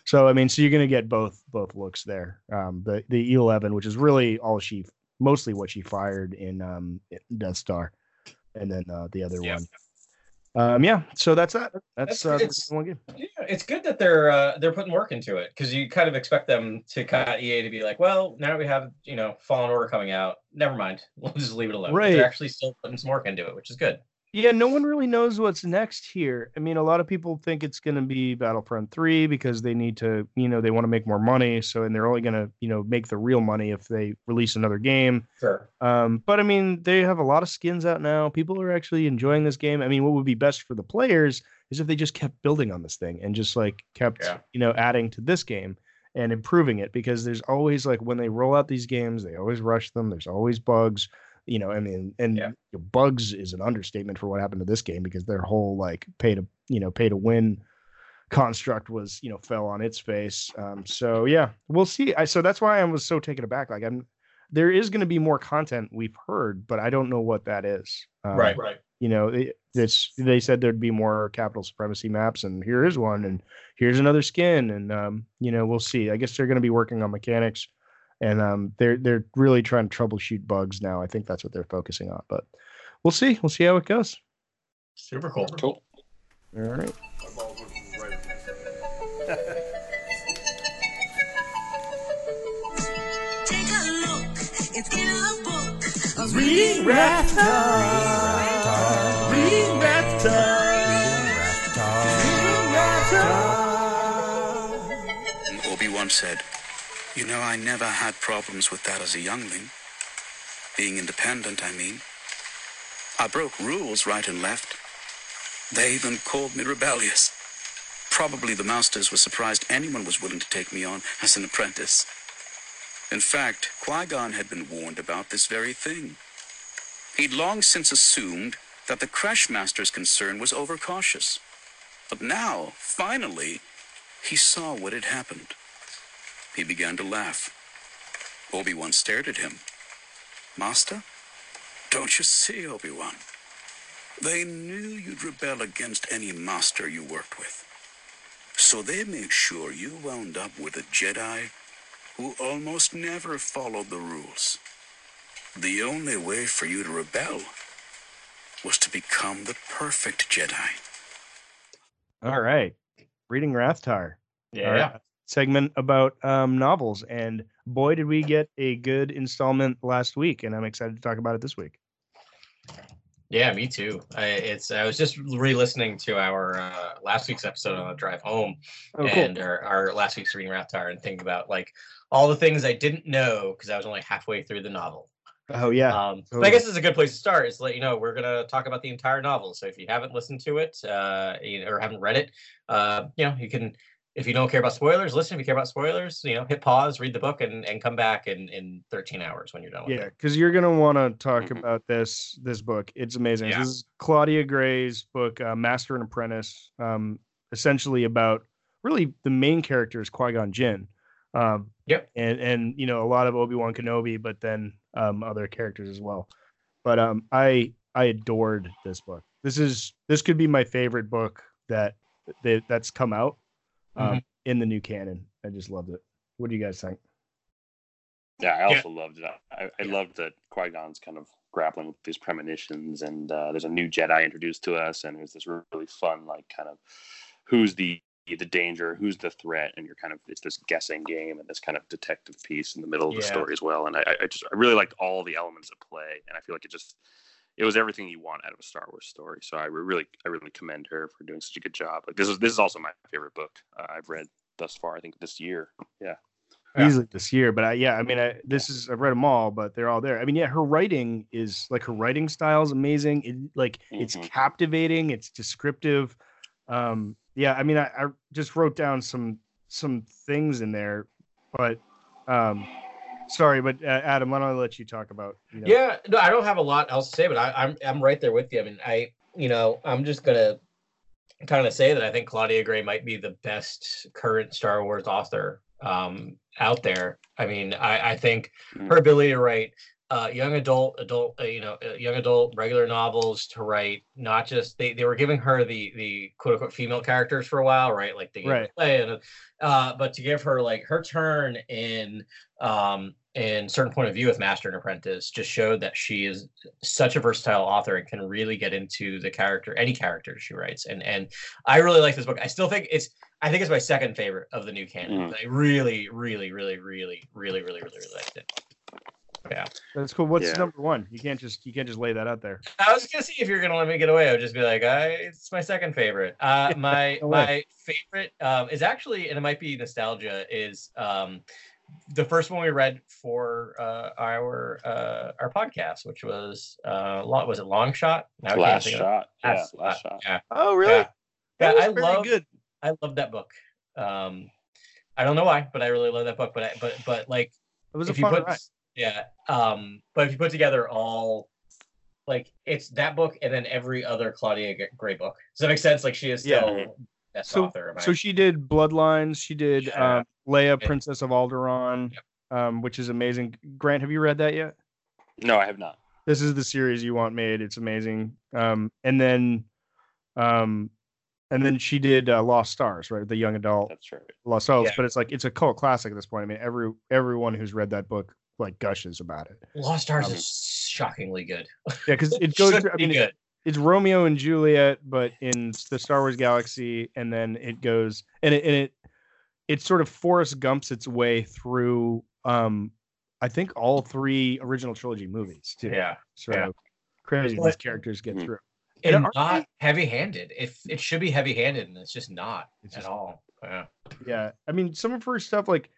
S4: So I mean, so you're gonna get both both looks there. Um, the the E11, which is really all she mostly what she fired in um Death Star, and then uh, the other
S5: Yeah.
S4: one. Um, yeah, so that's that. That's
S5: That's-
S4: uh,
S5: it's-
S4: one game.
S5: Yeah, it's good that they're uh, they're putting work into it because you kind of expect them to kind of EA to be like, well, now we have you know Fallen Order coming out. Never mind, we'll just leave it alone. But
S4: Right.
S5: They're actually still putting some work into it, which is good.
S4: Yeah, no one really knows what's next here. I mean, a lot of people think it's going to be Battlefront 3 because they need to, you know, they want to make more money. So, and they're only going to, you know, make the real money if they release another game.
S5: Sure.
S4: Um, but I mean, they have a lot of skins out now. People are actually enjoying this game. I mean, what would be best for the players is if they just kept building on this thing and just like kept,
S5: Yeah.
S4: you know, adding to this game and improving it because there's always like when they roll out these games, they always rush them. There's always bugs you know, I mean, and
S5: Yeah.
S4: bugs is an understatement for what happened to this game because their whole like pay to you know pay to win construct was you know fell on its face. Um, so yeah, we'll see. I so that's why I was so taken aback. Like I'm, there is going to be more content we've heard, but I don't know what that is. Um,
S5: right. Right.
S4: You know, it, it's they said there'd be more capital supremacy maps, and here is one, and here's another skin, and um, you know, we'll see. I guess they're going to be working on mechanics and um, they're they're really trying to troubleshoot bugs now. I think that's what they're focusing on, but we'll see. We'll see how it goes.
S5: Super cool.
S3: Cool.
S4: All right.
S7: Take a look, it's in a book. A
S6: Reading rap time. Reading rap time.
S8: Obi-Wan said, You know, I never had problems with that as a youngling. Being independent, I mean. I broke rules right and left. They even called me rebellious. Probably the masters were surprised anyone was willing to take me on as an apprentice. In fact, Qui-Gon had been warned about this very thing. He'd long since assumed that the Crèche Master's concern was overcautious. But now, finally, he saw what had happened. He began to laugh. Obi-Wan stared at him. Master? Don't you see, Obi-Wan? They knew you'd rebel against any master you worked with. So they made sure you wound up with a Jedi who almost never followed the rules. The only way for you to rebel was to become the perfect Jedi.
S4: All right. Reading Rathtar.
S5: Yeah.
S4: All right. Segment about um, novels, and boy, did we get a good installment last week, and I'm excited to talk about it this week.
S5: Yeah, me too. I, it's I was just re-listening to our uh, last week's episode on the drive home,
S4: Oh, cool.
S5: and our, our last week's reading Rathtar, and thinking about like all the things I didn't know because I was only halfway through the novel.
S4: Oh yeah.
S5: Um, but I guess it's a good place to start. Is to let you know we're gonna talk about the entire novel. So if you haven't listened to it, uh, you or haven't read it, uh, you know, you can if you don't care about spoilers, listen. If you care about spoilers, you know, hit pause, read the book, and and come back in in 13 hours when you're done with
S4: Yeah, because you're gonna want to talk about this this book. It's amazing.
S5: Yeah.
S4: This is Claudia Gray's book, uh, Master and Apprentice. Um, essentially about really the main character is Qui Gon Jinn. Um,
S5: Yep.
S4: and and you know a lot of Obi Wan Kenobi, but then um, other characters as well. But um, I I adored this book. This is this could be my favorite book that that that's come out um,
S5: Mhm.
S4: in the new canon. I just loved it. What do you guys think?
S3: Yeah, I
S5: Yeah.
S3: also loved it. I, I
S5: Yeah.
S3: loved that Qui Gon's kind of grappling with these premonitions, and uh, there's a new Jedi introduced to us, and there's this really fun, like, kind of who's the the danger, who's the threat, and you're kind of it's this guessing game and this kind of detective piece in the middle of the story as well. And I, I just I really liked all the elements at play, and I feel like it just it was everything you want out of a Star Wars story. So I really I really commend her for doing such a good job. Like this is this is also my favorite book uh, I've read thus far. I think this year. Yeah.
S5: Yeah.
S4: easily this year. But I, yeah, I mean, I, this is I've read them all, but they're all there. I mean, yeah, her writing is like her writing style is amazing. It like it's
S3: Mhm.
S4: captivating. It's descriptive. Um, yeah, I mean, I, I just wrote down some some things in there, but um, sorry, but uh, Adam, why don't I let you talk about? You know,
S5: Yeah, no, I don't have a lot else to say, but I, I'm I'm right there with you. I mean, I you know, I'm just gonna kind of say that I think Claudia Gray might be the best current Star Wars author um, out there. I mean, I, I think her ability to write uh, young adult, adult, uh, you know, uh, young adult, regular novels to write not just they, they were giving her the the quote unquote female characters for a while, right? Like the
S4: Right.
S5: play and uh, but to give her like her turn in um in certain point of view with Master and Apprentice just showed that she is such a versatile author and can really get into the character, any character she writes. And and I really like this book. I still think it's I think it's my second favorite of the new canon.
S3: Mm.
S5: I really, really, really, really, really, really, really, really liked it. Yeah.
S4: that's cool. What's
S3: Yeah.
S4: number one? You can't just you can't just lay that out there.
S5: I was gonna see if you're gonna let me get away. I would just be like, I, it's my second favorite. Uh, my
S4: No
S5: my favorite um, is actually, and it might be nostalgia, is um, the first one we read for uh, our uh, our podcast, which was uh, lo- was it Long Shot? Now I can't
S3: Last
S5: think of it.
S3: shot. Yeah,
S5: Last
S3: last
S5: Shot,
S3: shot.
S5: Yeah,
S4: Oh, really?
S5: yeah,
S4: That
S5: yeah.
S4: was
S5: I love
S4: good.
S5: I love that book. Um, I don't know why, but I really love that book. But I, but but like
S4: It was a
S5: if you
S4: fun
S5: put
S4: ride.
S5: Yeah um but if you put together all like it's that book and then every other claudia gray book does that make sense like she is
S4: Yeah.
S5: still best
S4: So-
S5: author
S4: So
S5: mine.
S4: she did Bloodlines. She did
S5: Yeah.
S4: um, Leia, Princess of Alderaan, um, which is amazing. Grant, have you read that yet?
S3: No, I have not.
S4: This is the series you want made. It's amazing. Um, and then, um, and then she did uh, Lost Stars, right? The young adult
S3: That's right.
S4: Lost Stars.
S5: Yeah.
S4: But it's like it's a cult classic at this point. I mean, every everyone who's read that book like gushes about it.
S5: lost stars
S3: Um,
S5: is shockingly good
S4: Yeah, because it
S5: It
S4: goes.
S5: should
S4: through- I
S5: be
S4: mean,
S5: good
S4: it's Romeo and Juliet, but in the Star Wars galaxy, and then it goes and it and it it sort of Forrest Gumps its way through. Um, I think all three original trilogy movies too.
S5: yeah
S4: So
S5: yeah.
S4: crazy
S5: But-
S4: these characters get
S3: Mhm.
S4: through. And
S5: and
S4: aren't
S5: not heavy-handed if it should be heavy-handed and it's just not
S4: It's
S5: at
S4: just-
S5: all yeah
S4: Yeah, I mean, some of her stuff, like,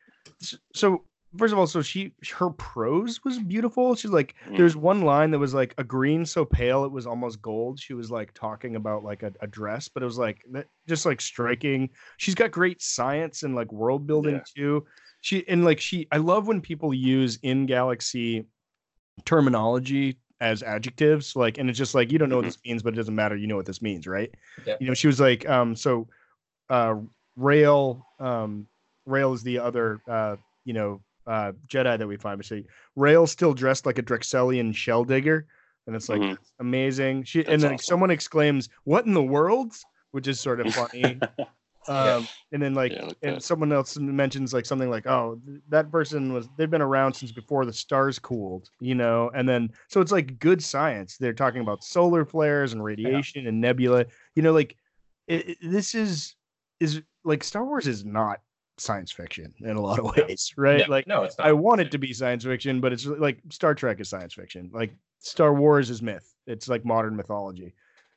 S4: so first of all, so she her prose was beautiful. She's like, there's one line that was like a green so pale it was almost gold. She was like talking about like a, a dress, but it was like that, just like striking. She's got great science and like world building
S3: Yeah.
S4: too. She and like she, I love when people use in galaxy terminology as adjectives like and it's just like you don't know what
S3: Mhm.
S4: this means but it doesn't matter you know what this means right
S5: Yep.
S4: you know she was like um so uh Rael um Rael is the other uh you know uh jedi that we find but see Rael still dressed like a drexelian shell digger and it's like
S3: Mhm.
S4: amazing. She and then
S3: awesome.
S4: someone exclaims what in the world? which is sort of funny um and then like
S3: Yeah,
S4: and someone else mentions like something like oh th- that person was they've been around since before the stars cooled you know? And then so it's like good science. They're talking about solar flares and radiation and nebula. You know like it, it- this is is like star wars is not science fiction in a lot of
S5: No.
S4: ways right? Like
S5: no it's not.
S4: I want it to be science fiction but it's like star trek is science fiction. Like star wars is myth. It's like modern mythology.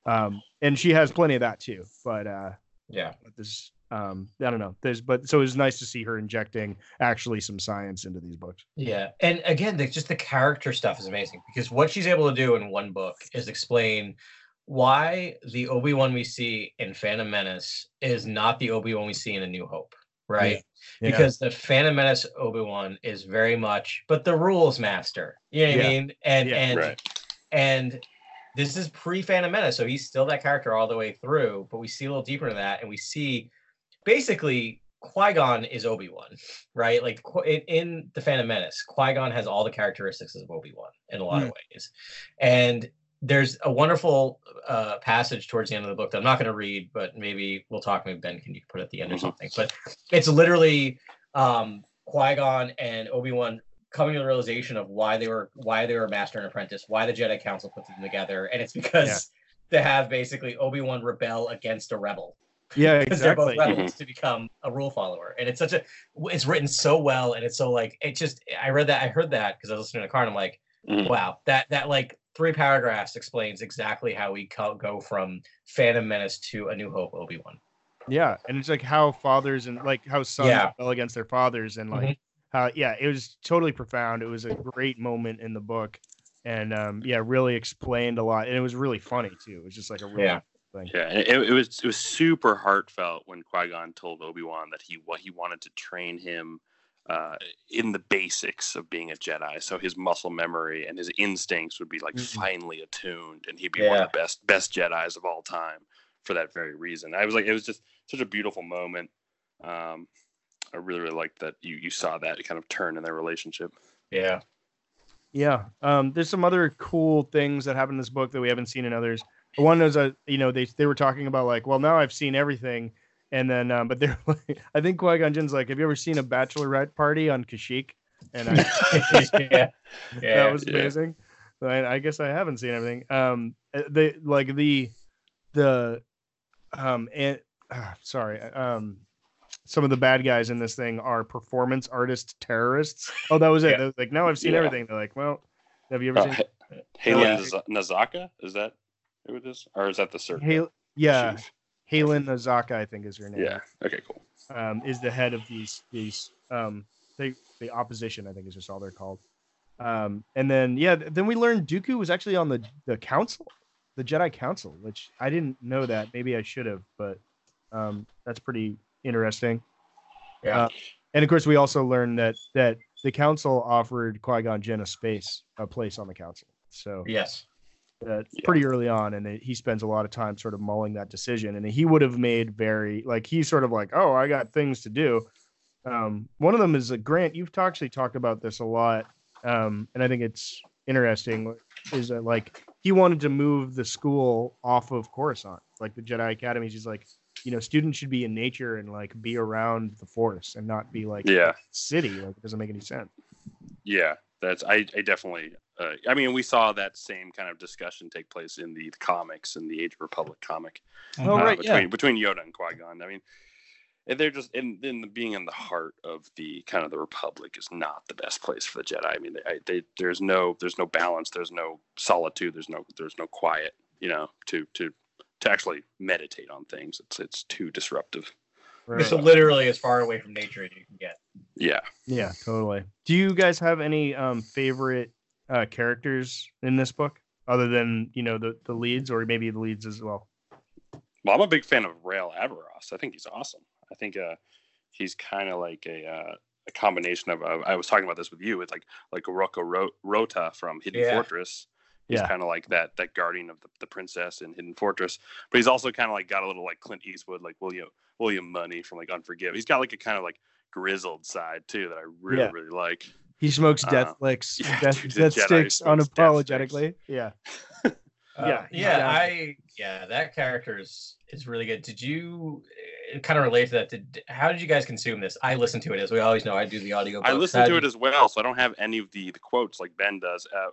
S4: Um and she has plenty of that too but uh
S5: yeah.
S4: but this um i don't know. There's but so it was nice to see her injecting actually some science into these books.
S5: Yeah, and again, the, just the character stuff is amazing because what she's able to do in one book is explain why the Obi Wan we see in Phantom Menace is not the Obi Wan we see in A New Hope, right?
S4: Yeah.
S5: Because the Phantom Menace Obi Wan is very much, but the rules master. You know what I mean? And
S4: Yeah.
S5: and
S3: Right.
S5: and this is pre Phantom Menace, so he's still that character all the way through. But we see a little deeper into that, and we see basically Qui Gon is Obi Wan, right? Like in, in the Phantom Menace, Qui Gon has all the characteristics of Obi Wan in a lot of hmm. ways, and there's a wonderful uh, passage towards the end of the book that I'm not going to read, but maybe we'll talk. Maybe Ben can you put it at the end or
S3: Mhm.
S5: something. But it's literally um, Qui Gon and Obi Wan coming to the realization of why they were why they were master and apprentice, why the Jedi Council put them together, and it's because they have basically Obi Wan rebel against a rebel
S4: Yeah,
S5: because they're both
S4: exactly.
S5: rebels to become a rule follower, and it's such a it's written so well, and it's so like it just I read that I heard that because I was listening to the car, and I'm like,
S3: Mhm.
S5: wow, that that like three paragraphs explains exactly how we co- go from Phantom Menace to A New Hope Obi Wan.
S4: Yeah, and it's like how fathers and like how sons
S5: Yeah.
S4: rebel against their fathers, and like how yeah, it was totally profound. It was a great moment in the book, and um, yeah, really explained a lot, and it was really funny too. It was just like a really
S5: Yeah.
S4: thing.
S3: Yeah, and it, it was it was super heartfelt when Qui Gon told Obi Wan that he what he wanted to train him uh, in the basics of being a Jedi, so his muscle memory and his instincts would be like
S4: Mhm.
S3: finely attuned, and he'd be one of the best best Jedi's of all time for that very reason. I was like, it was just such a beautiful moment. Um, I really really liked that you you saw that kind of turn in their relationship.
S5: Yeah,
S4: Yeah. Um, there's some other cool things that happen in this book that we haven't seen in others. One is a you know they they were talking about like well now I've seen everything, and then um, but they're like I think Qui Gon Jinn's like have you ever seen a bachelorette party on Kashyyyk? And I,
S5: yeah, yeah.
S4: that was
S3: Yeah.
S4: amazing. I, I guess I haven't seen everything. Um, uh, they like the the um and ah, sorry um some of the bad guys in this thing are performance artist terrorists. Oh, that was it.
S5: Yeah.
S4: They was like, now I've seen
S3: Yeah.
S4: everything. They're like, well, have you ever
S3: Uh,
S4: seen?
S3: H- Halen
S5: Yeah.
S3: Nazaka is that who it is, or is that the circle?
S4: Hal- yeah,
S3: chief?
S4: Halen Nazaka, I think is her name.
S3: Yeah. Okay. Cool.
S4: um, is the head of these these um they the opposition I think is just all they're called. Um, and then yeah, then we learned Dooku was actually on the the council, the Jedi Council, which I didn't know that. Maybe I should have, but um, that's pretty interesting.
S5: Yeah.
S4: Uh, and of course, we also learned that that the council offered Qui Gon Jinn a space, a place on the council. So
S5: yes,
S4: uh,
S3: Yeah.
S4: pretty early on, and it, he spends a lot of time sort of mulling that decision. And he would have made very like he's sort of like, oh, I got things to do. Um, one of them is a grant. You've actually talked about this a lot, um, and I think it's interesting. Is that like he wanted to move the school off of Coruscant, like the Jedi Academies. He's like, you know, students should be in nature and like be around the Force and not be like
S3: Yeah.
S4: city. Like it doesn't make any sense.
S3: Yeah, that's I, I definitely. Uh, I mean, we saw that same kind of discussion take place in the, comics in the Age of Republic comic
S4: Oh,
S3: uh,
S4: right,
S3: between
S4: yeah.
S3: between Yoda and Qui Gon. I mean, and they're just in, in the, being in the heart of the kind of the Republic is not the best place for the Jedi. I mean, they, they there's no there's no balance, there's no solitude, there's no there's no quiet. You know, to to to actually meditate on things. It's it's too disruptive.
S5: it's literally as far away from nature as you can get.
S3: Yeah.
S4: Yeah, totally. Do you guys have any um favorite uh characters in this book other than, you know, the the leads or maybe the leads as well?
S3: Well, I'm a big fan of Rael Averross. I think he's awesome. I think uh, he's kind of like a uh, a combination of. Uh, I was talking about this with you. It's like like Rocco Rota from Hidden
S5: Yeah.
S3: Fortress. He's
S4: Yeah.
S3: kind of like that that guardian of the, the princess in Hidden Fortress, but he's also kind of like got a little like Clint Eastwood, like William William Munny from like Unforgiven. He's got like a kind of like grizzled side too that I really
S4: Yeah.
S3: really like.
S4: He smokes
S3: Uh,
S4: death licks,
S3: yeah,
S4: death,
S3: dude,
S4: death sticks
S3: smokes death
S4: unapologetically. Yeah.
S5: Uh,
S4: Yeah,
S5: yeah,
S4: yeah.
S5: I yeah, that character is is really good. Did you kind of relate to that? Did how did you guys consume this? I listen to it as we always know. I do the audio.
S3: I listen to it as well, so I don't have any of the the quotes like Ben does. Uh,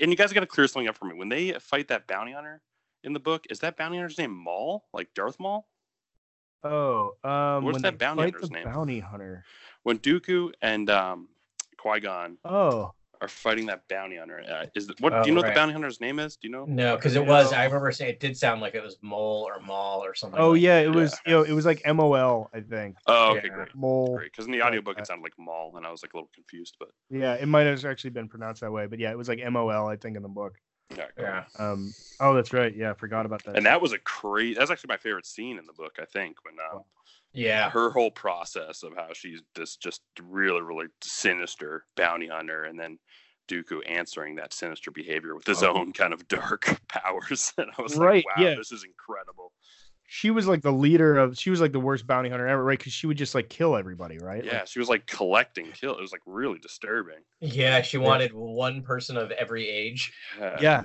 S3: and you guys got to clear something up for me. When they fight that bounty hunter in the book, is that bounty hunter's name Maul, like Darth Maul?
S4: Oh, um
S3: What's
S4: when
S3: that bounty hunter's name?
S4: bounty hunter.
S3: When Dooku and um, Qui Gon
S4: Oh,
S3: are fighting that bounty hunter, uh, is the, what?
S5: Oh,
S3: do you know what the bounty hunter's name is? Do you know?
S5: No, because it was. I remember saying it did sound like it was mole or mall or something.
S4: oh
S5: like
S4: yeah,
S5: that.
S4: it was you know, it was like MOL, I think.
S3: Oh, okay,
S5: Yeah.
S3: great,
S4: Mole.
S3: great. Because in the audiobook it sounded like Maul, and I was like a little confused, but
S4: Yeah, it might have actually been pronounced that way, but yeah, it was like MOL, I think, in the book.
S3: Yeah.
S5: Yeah.
S4: Um, oh, that's right. Yeah, I forgot about that.
S3: And that was a crazy. That's actually my favorite scene in the book. I think when um,
S5: Yeah.
S3: her whole process of how she's this just really really sinister bounty hunter, and then Dooku answering that sinister behavior with his
S4: Oh.
S3: own kind of dark powers. And I was
S4: Right,
S3: like, wow,
S4: yeah.
S3: this is incredible.
S4: she was like the leader of. She was like the worst bounty hunter ever, right? Because she would just like kill everybody, right?
S3: Yeah, she was like collecting kill. It was like really disturbing.
S5: Yeah, she wanted one person of every age.
S3: Yeah.
S4: Yeah,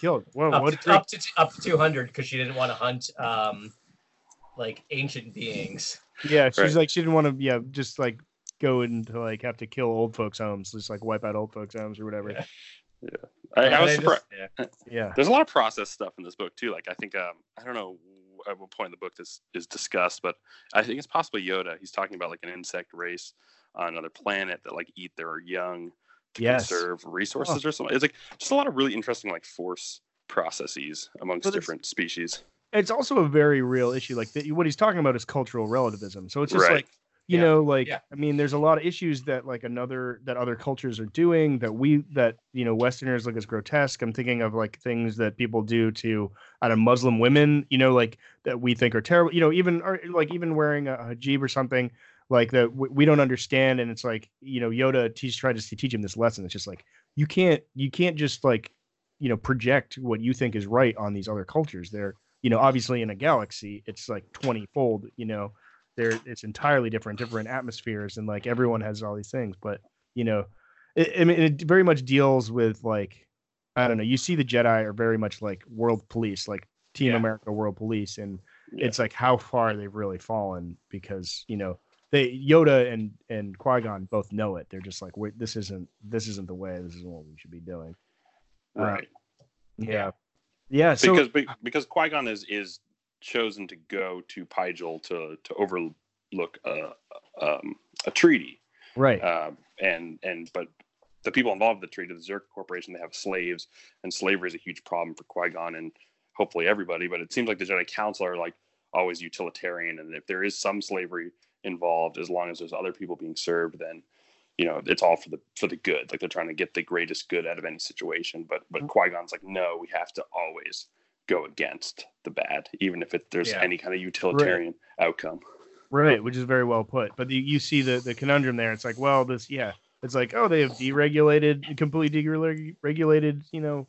S4: killed. Well,
S5: up,
S4: what?
S5: to, up to up to 200 because she didn't want to hunt um like ancient beings.
S4: Yeah, she's
S3: Right.
S4: like she didn't want to. Yeah, just like go into like have to kill old folks' homes, just like wipe out old folks' homes or whatever.
S5: Yeah.
S3: I, I was surprised.
S5: just- yeah.
S4: Yeah.
S3: There's a lot of process stuff in this book too. Like I think um I don't know at what point in the book this is discussed, but I think it's possibly Yoda. He's talking about like an insect race on another planet that like eat their young to
S4: Yes.
S3: conserve resources or something. It's like just a lot of really interesting like force processes amongst
S4: Well,
S3: different species.
S4: It's also a very real issue. Like the, what he's talking about is cultural relativism. So it's just
S3: Right.
S4: like you
S5: Yeah.
S4: know, like
S5: Yeah.
S4: I mean, there's a lot of issues that like another that other cultures are doing that we that you know Westerners look as grotesque. I'm thinking of like things that people do to I don't Muslim women, you know, like that we think are terrible. You know, even or like even wearing a hijab or something like that w- we don't understand. And it's like you know Yoda teach tried to teach him this lesson. It's just like you can't you can't just like you know project what you think is right on these other cultures. They're you know obviously in a galaxy it's like 20 fold you know they're it's entirely different different atmospheres and like everyone has all these things but you know it, I mean, it very much deals with like i don't know you see the jedi are very much like world police like team
S5: Yeah.
S4: america world police and
S3: Yeah.
S4: it's like how far they've really fallen because you know they yoda and and qui-gon both know it they're just like Wait, this isn't this isn't the way this isn't what we should be doing Uh,
S3: Right.
S4: yeah yeah so
S3: because be- because Qui Gon is is chosen to go to Pijal to to overlook a um, a treaty,
S4: right
S3: um, and and but the people involved in the treaty, the Czerka Corporation, they have slaves, and slavery is a huge problem for Qui Gon and hopefully everybody. But it seems like the Jedi Council are like always utilitarian, and if there is some slavery involved, as long as there's other people being served, then you know it's all for the for the good. Like they're trying to get the greatest good out of any situation. But but mm-hmm. Qui Gon's like, no, we have to always go against the bad, even if it, there's
S5: Yeah.
S3: any kind of utilitarian outcome.
S4: Right, which is very well put. But the, you see the the conundrum there. It's like, well, this, yeah, it's like, oh, they have deregulated, completely deregulated, you know,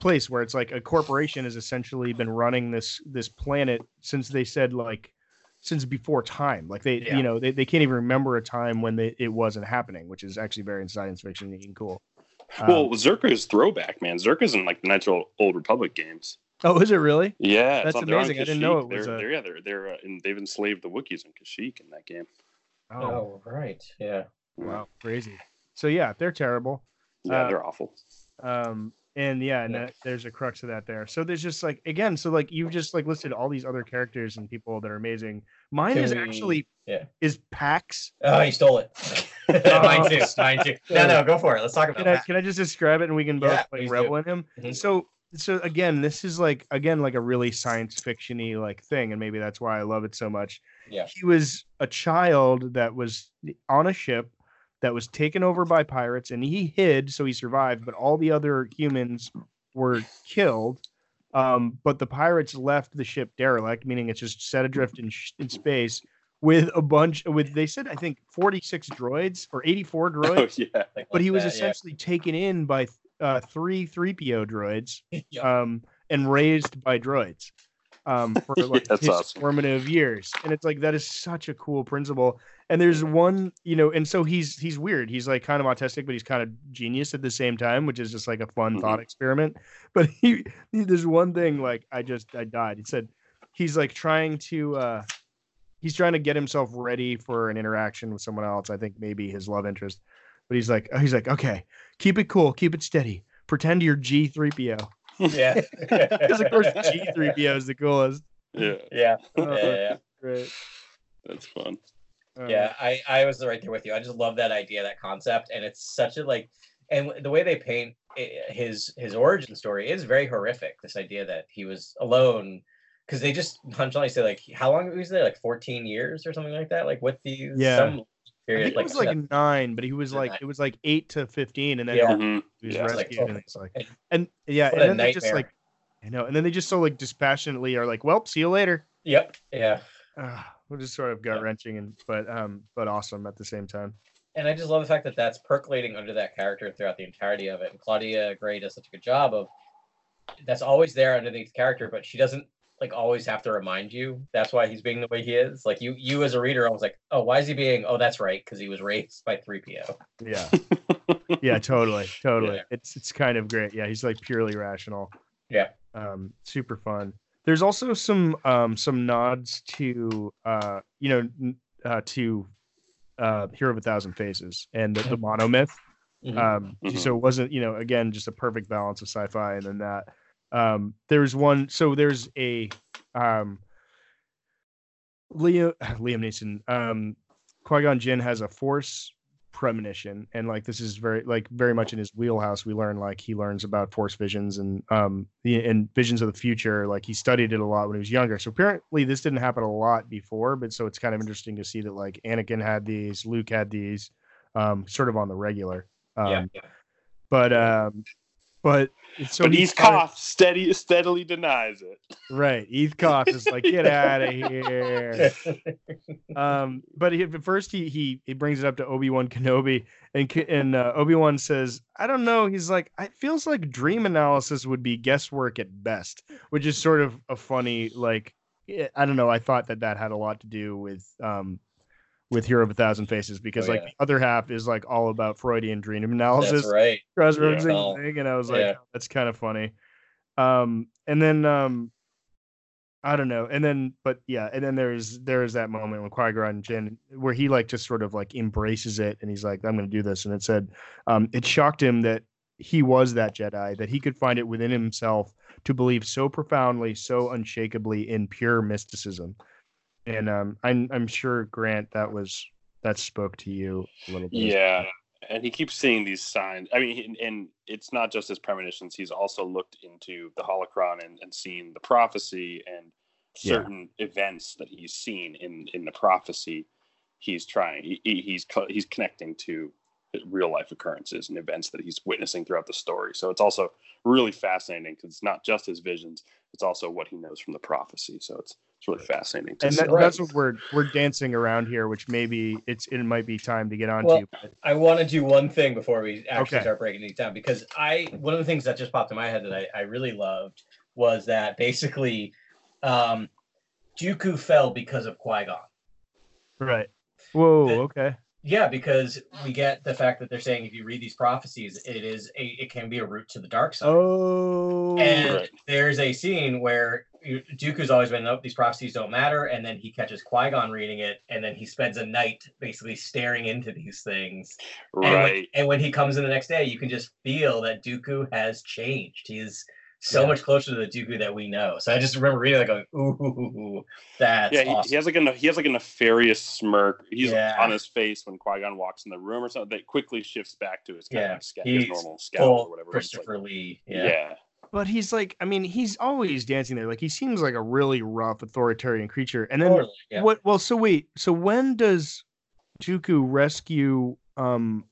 S4: place where it's like a corporation has essentially been running this this planet since they said like since before time. Like they,
S5: Yeah.
S4: you know, they, they can't even remember a time when they, it wasn't happening, which is actually very in science fiction and cool. Um,
S3: well, Czerka's throwback, man. Czerka's in like the Natural Old Republic games.
S4: oh, is it really?
S3: Yeah,
S4: That's
S3: on- they're
S4: amazing. I didn't know it was
S3: They're,
S4: a-
S3: they're yeah, they're they're uh, and they've enslaved the Wookiees in Kashyyyk in that game.
S4: Oh,
S5: Oh, right. Yeah.
S4: wow, crazy. So yeah, they're terrible.
S3: Yeah,
S4: Uh,
S3: they're awful.
S4: um and yeah and that, there's a crux of that there so there's just like again so like you've just like listed all these other characters and people that are amazing mine
S5: Can
S4: is
S5: we-
S4: actually
S5: yeah.
S4: is pax
S5: Oh, you stole it. mine too. Mine too. No, no, go for it. Let's talk about
S4: can I, can I just describe it and we can both
S5: Yeah,
S4: like
S5: please do.
S4: in him
S5: Mhm.
S4: so so again this is like again like a really science fictiony like thing and maybe that's why i love it so much
S5: Yeah.
S4: he was a child that was on a ship that was taken over by pirates and he hid so he survived but all the other humans were killed um, but the pirates left the ship derelict meaning it's just set adrift in, sh- in space with a bunch with they said i think 46 droids or 84 droids
S3: Oh yeah,
S5: Like
S4: but he was
S5: that, yeah.
S4: essentially taken in by uh, three 3PO droids
S5: Yeah.
S4: um, and raised by droids um, for like
S3: that's
S4: his
S3: awesome.
S4: formative years. And it's like that is such a cool principle. And there's one, you know, and so he's he's weird. He's like kind of autistic, but he's kind of genius at the same time, which is just like a fun thought experiment. But he, he there's one thing like I just I died. He said he's like trying to uh he's trying to get himself ready for an interaction with someone else. I think maybe his love interest. But he's like Oh, he's like, okay, keep it cool, keep it steady. Pretend you're C-3PO.
S5: Yeah.
S4: Because of course C-3PO is the coolest.
S3: yeah,
S5: yeah.
S4: Uh,
S5: Yeah, yeah,
S4: Right.
S3: that's fun.
S4: Uh,
S5: yeah. I, I was right there with you. I just love that idea, that concept, and it's such a like, and the way they paint his his origin story is very horrific. This idea that he was alone, because they just nonchalantly say like, how long was there? Like fourteen years or something like that. Like with these
S4: Yeah.
S5: some
S4: I
S5: period.
S4: think it was like nine, but he was like it was like eight to fifteen, and then
S5: Yeah.
S4: He was
S3: Yeah.
S5: It's like,
S4: rescued,
S5: oh,
S4: and it's like,
S5: and-
S4: and yeah,
S5: what
S4: and
S5: a
S4: then they just like, I know, and then they just so like dispassionately are like, well, see you later.
S5: Yep. Yeah.
S4: Uh, which is sort of gut wrenching and but um but awesome at the same time.
S5: And I just love the fact that that's percolating under that character throughout the entirety of it. And Claudia Gray does such a good job of that's always there underneath the character, but she doesn't like always have to remind you that's why he's being the way he is. Like you, you as a reader, I was like, oh, why is he being? Oh, that's right, because he was raised by three PO.
S4: Yeah, yeah, totally, totally.
S5: Yeah.
S4: It's it's kind of great. Yeah, he's like purely rational.
S5: Yeah.
S4: um super fun there's also some um some nods to uh you know uh to uh hero of a thousand faces and the, the monomyth
S5: Mhm.
S4: um
S3: Mhm.
S4: so it wasn't you know again just a perfect balance of sci-fi and then that um there's one so there's a um Leo Liam Neeson um Qui-Gon Jinn has a force premonition and like this is very like very much in his wheelhouse. We learn like he learns about force visions and um the and visions of the future. Like he studied it a lot when he was younger. So apparently this didn't happen a lot before but so it's kind of interesting to see that like Anakin had these Luke had these um sort of on the regular. Um
S5: yeah, yeah.
S4: but um but so
S3: but Koth steady steadily denies it.
S4: right. Eth is like get out of here. Um but he, at first he he he brings it up to obi-wan kenobi and and uh, obi-wan says i don't know. He's like it feels like dream analysis would be guesswork at best which is sort of a funny like i don't know. I thought that that had a lot to do with um with hero of a thousand faces because
S5: Oh,
S4: like
S5: yeah.
S4: the other half is like all about freudian dream analysis
S5: That's right.
S3: Yeah.
S5: Oh,
S4: thing, and I was like,
S5: yeah.
S4: "Oh, that's kind of funny. Um, and then um, I don't know, and then but yeah, and then there's there's that moment when Qui Gon Jinn where he like just sort of like embraces it, and he's like, I'm going to do this, and it said, um, it shocked him that he was that Jedi, that he could find it within himself to believe so profoundly, so unshakably in pure mysticism. And um, I'm I'm sure Grant that was that spoke to you a little bit.
S3: Yeah, and he keeps seeing these signs. I mean, and, it's not just his premonitions. He's also looked into the holocron and, and seen the prophecy and
S4: Yeah.
S3: certain events that he's seen in in the prophecy. He's trying. He- he's he's connecting to real life occurrences and events that he's witnessing throughout the story. So it's also really fascinating because it's not just his visions; it's also what he knows from the prophecy. So it's it's really fascinating. To
S4: and
S3: see.
S4: that, that's what we're we're dancing around here, which maybe it's it might be time to get onto.
S5: Well,
S4: but-
S5: I want to do one thing before we actually
S4: Okay.
S5: start breaking these down because I one of the things that just popped in my head that I, I really loved was that basically um Dooku fell because of Qui-Gon.
S4: right. Whoa.
S5: The-
S4: Okay.
S5: Yeah, because we get the fact that they're saying if you read these prophecies, it is a it can be a route to the dark side.
S4: Oh.
S5: And
S3: Right.
S5: there's a scene where you- Dooku's always been, nope, these prophecies don't matter. And then he catches Qui Gon reading it, and then he spends a night basically staring into these things. And when,
S3: right.
S5: and when he comes in the next day, you can just feel that Dooku has changed. He's so
S4: Yeah.
S5: much closer to the Dooku that we know. So I just remember reading that going, ooh, that's
S3: yeah, he,
S5: awesome.
S3: he has like a he has like a nefarious smirk. He's
S5: Yeah.
S3: on his face when Qui Gon walks in the room or something. That quickly shifts back to his kind
S5: Yeah,
S3: of sca- his normal scowl or whatever. It's like-
S5: Christopher Lee.
S3: yeah.
S5: Yeah.
S4: But he's like, I mean, he's always dancing there. Like he seems like a really rough, authoritarian creature. And then
S5: Totally, yeah.
S4: what? Well, so wait. So when does Dooku rescue um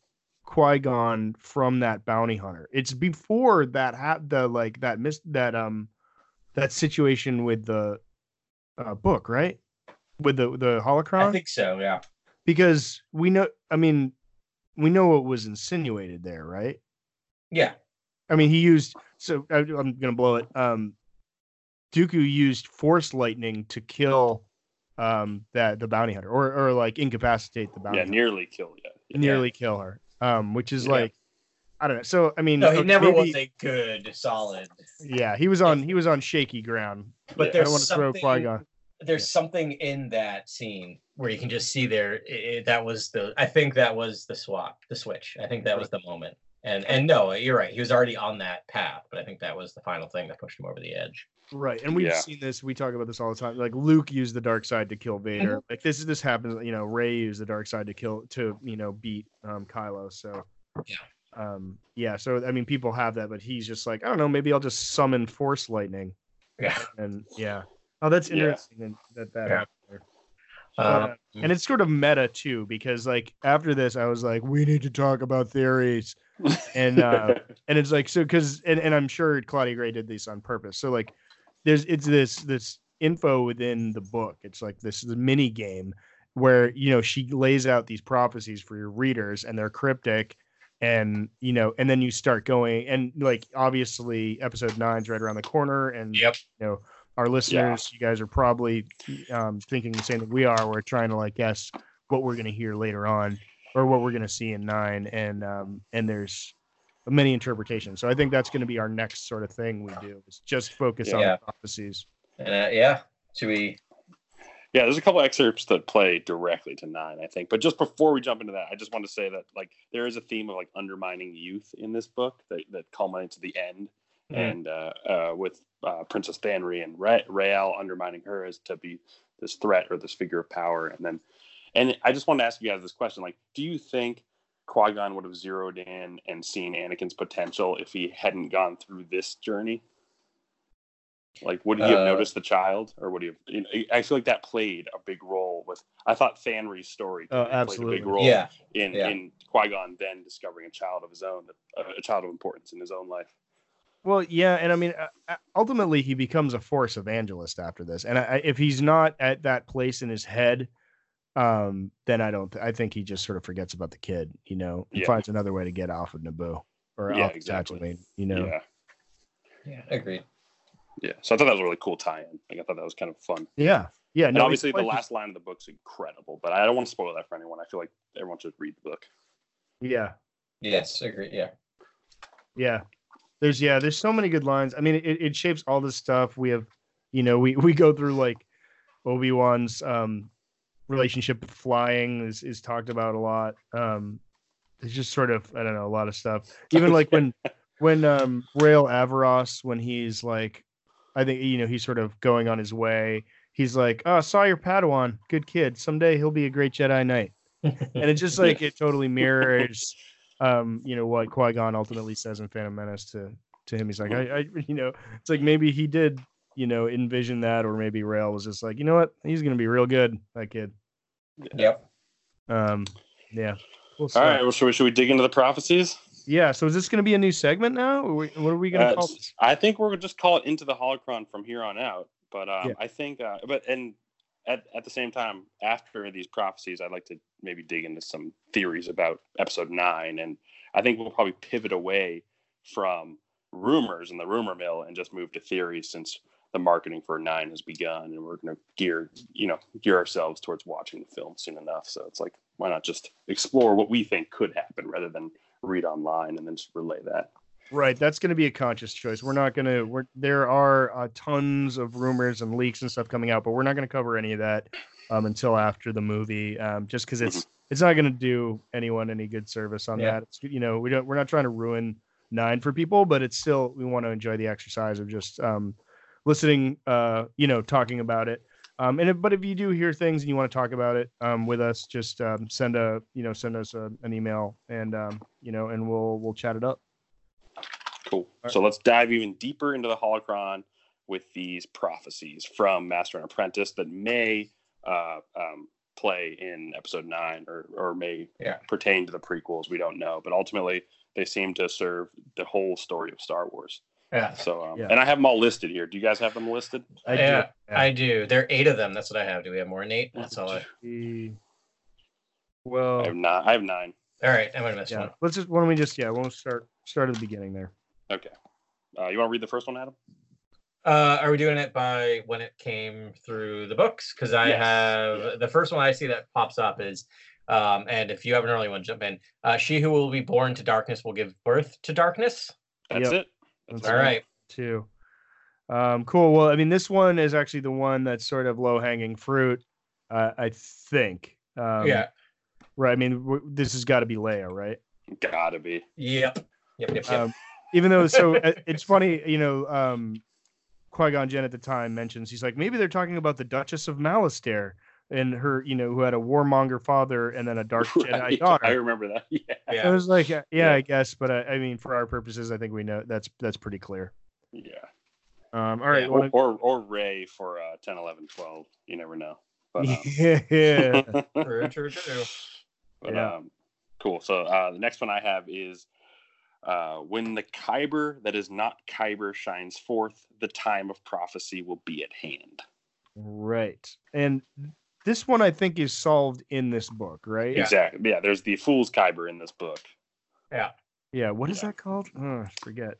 S4: Qui Gon from that bounty hunter? It's before that ha- the like that mis that um that situation with the uh, book, right? With the the holocron.
S5: I think so, yeah.
S4: because we know. I mean, we know what was insinuated there, right?
S5: Yeah.
S4: I mean, he used so I, I'm gonna blow it. Um, Dooku used force lightning to kill um that the bounty hunter or or like incapacitate the bounty
S3: yeah,
S4: hunter,
S3: nearly killed. Yeah,
S4: nearly kill her. Um, which is
S3: Yeah.
S4: like I don't know. So I mean,
S5: No, he
S4: okay,
S5: never
S4: maybe-
S5: was a good, solid.
S4: Yeah, he was on he was on shaky ground.
S5: But
S3: Yeah.
S4: I
S5: there's
S4: don't want to throw
S5: something,
S4: Qui Gon.
S5: there's something in that scene where you can just see there i i- that was the I think that was the swap, the switch. I think that was the moment. And and no, you're right. He was already on that path, but I think that was the final thing that pushed him over the edge.
S4: Right, and we've
S3: Yeah.
S4: seen this. We talk about this all the time. Like Luke used the dark side to kill Vader.
S5: Mm-hmm.
S4: Like this is this happens. You know, Rey used the dark side to kill to you know beat um Kylo. So
S5: Yeah.
S4: um yeah. So I mean, people have that, but he's just like I don't know. Maybe I'll just summon Force lightning.
S5: Yeah.
S4: And yeah. Oh, that's interesting. and That that
S5: Yeah.
S4: happened there.
S5: Um,
S4: Uh, and it's sort of meta too because like after this i was like we need to talk about theories and uh and it's like so because and, and i'm sure claudia gray did this on purpose. So like there's it's this this info within the book. It's like this is a mini game where you know she lays out these prophecies for your readers and they're cryptic and you know and then you start going and like obviously episode nine's right around the corner and
S5: Yep.
S4: you know our listeners you guys are probably um, thinking the same that we are. We're trying to like guess what we're going to hear later on or what we're going to see in nine and um and there's many interpretations so i think that's going to be our next sort of thing we do is just focus on the prophecies
S5: And uh, yeah, should we?
S3: Yeah, there's a couple excerpts that play directly to nine, I think. But just before we jump into that, I just want to say that like there is a theme of like undermining youth in this book that, that culminates at the end,
S5: Mhm.
S3: and uh, uh, with uh, Princess Fanry and Ra- Rael undermining her as to be this threat or this figure of power, and then and I just want to ask you guys this question: like, do you think Qui Gon would have zeroed in and seen Anakin's potential if he hadn't gone through this journey? Like, would he have
S5: Uh,
S3: noticed the child, or would he have? You know, I feel like that played a big role with. I thought Fanry's story
S4: Oh,
S3: played a big role
S5: Yeah,
S3: in
S5: yeah.
S3: in Qui Gon then discovering a child of his own, a, a child of importance in his own life.
S4: Well, yeah, and I mean, uh, uh, ultimately, he becomes a force evangelist after this, and I- if he's not at that place in his head, um, then I don't. I think he just sort of forgets about the kid, you know, and
S3: Yeah.
S4: finds another way to get off of Naboo or
S3: Yeah,
S4: off
S3: exactly.
S4: Tatooine, you know.
S3: Yeah,
S5: yeah, agreed.
S3: yeah. So I thought that was a really cool tie-in. Like I thought that was kind of fun.
S4: Yeah, yeah.
S3: and
S4: no,
S3: obviously, the
S4: quite-
S3: last line of the book's incredible, but I don't want to spoil that for anyone. I feel like everyone should read the book.
S4: Yeah,
S5: Yes, agree. Yeah,
S4: yeah. There's yeah, there's so many good lines. I mean, it, it shapes all this stuff. We have, you know, we we go through like Obi Wan's um relationship with flying is is talked about a lot. Um, there's just sort of I don't know a lot of stuff. Even like when when um Rael Averross when he's like, I think you know he's sort of going on his way. He's like, oh, saw your Padawan, good kid. Someday he'll be a great Jedi Knight. and it's just like it totally mirrors um you know what qui-gon ultimately says in phantom menace to to him he's like I, I you know it's like maybe he did you know envision that or maybe Rael was just like you know what he's gonna be real good that kid
S5: yep.
S4: um yeah We'll
S3: All right,
S4: see.
S3: well, should we, should we dig into the prophecies?
S4: yeah so is this gonna be a new segment now we- what are we gonna
S3: Uh,
S4: call this
S3: I think we're gonna just call it into the holocron from here on out. But um,
S4: Yeah.
S3: I think, uh, but and at at the same time, after these prophecies, I'd like to maybe dig into some theories about episode nine, and I think we'll probably pivot away from rumors and the rumor mill and just move to theories since the marketing for nine has begun, and we're gonna gear you know gear ourselves towards watching the film soon enough. So it's like why not just explore what we think could happen rather than read online and then just relay that.
S4: Right, that's going to be a conscious choice. We're not going to. We're there are uh, tons of rumors and leaks and stuff coming out, but we're not going to cover any of that um, until after the movie, um, just because it's it's not going to do anyone any good service on
S5: Yeah.
S4: that. It's, you know, we don't. We're not trying to ruin nine for people, but it's still we want to enjoy the exercise of just um, listening. Uh, you know, talking about it. Um, and if, but if you do hear things and you want to talk about it um, with us, just um, send a you know send us a, an email and um, you know and we'll we'll chat it up.
S3: Cool. So let's dive even deeper into the holocron with these prophecies from Master and Apprentice that may uh, um, play in episode nine or, or may
S5: Yeah.
S3: pertain to the prequels. We don't know, but ultimately they seem to serve the whole story of Star Wars.
S5: Yeah.
S3: So, um,
S4: Yeah.
S3: and I have them all listed here. Do you guys have them listed?
S4: I
S5: yeah,
S4: do.
S5: I do. There are eight of them. That's what I have. Do we have more than eight? That's all. I...
S4: The-
S3: I
S4: Well,
S3: have nine. I have nine.
S5: All right, I might have missed
S4: yeah.
S5: one.
S4: Let's just. Why don't we just? Yeah, we'll start start at the beginning there.
S3: Okay. Uh, you want to read the first one, Adam?
S5: Uh, are we doing it by when it came through the books? Because I
S3: Yes.
S5: have the first one I see that pops up is, um, and if you have an early one, jump in. Uh, she who will be born to darkness will give birth to darkness.
S3: That's
S4: Yep.
S3: it. That's
S4: That's
S5: All
S3: it.
S5: right.
S4: Two. Um, cool. Well, I mean, this one is actually the one that's sort of low hanging fruit. Uh, I think. Um,
S5: yeah.
S4: Right. I mean, w- this has got to be Leia, right?
S3: Gotta be.
S5: Yep. Yep. Yep. Yep.
S4: Um, even though, so uh, it's funny, you know, um, Qui Gon Jinn at the time mentions he's like maybe they're talking about the Duchess of Malastare and her, you know, who had a warmonger father and then a dark Jedi
S3: Right.
S4: daughter.
S3: I remember that. Yeah.
S4: I was like, yeah,
S3: Yeah.
S4: I guess, but I, I mean, for our purposes, I think we know that's that's pretty clear.
S3: Yeah.
S4: Um, all right,
S5: Yeah.
S4: wanna-
S3: Or, or or Rey for uh, 10, 11, 12. You never know. But, um,
S4: yeah.
S5: True, true, true.
S3: but,
S4: Yeah.
S3: um, cool. So uh, the next one I have is uh, when the Kyber that is not Kyber shines forth, the time of prophecy will be at hand.
S4: Right. And this one I think is solved in this book, right?
S3: Exactly. Yeah, there's the Fool's Kyber in this book.
S4: Yeah. Yeah. What is
S3: Yeah.
S4: that called? Oh, I forget.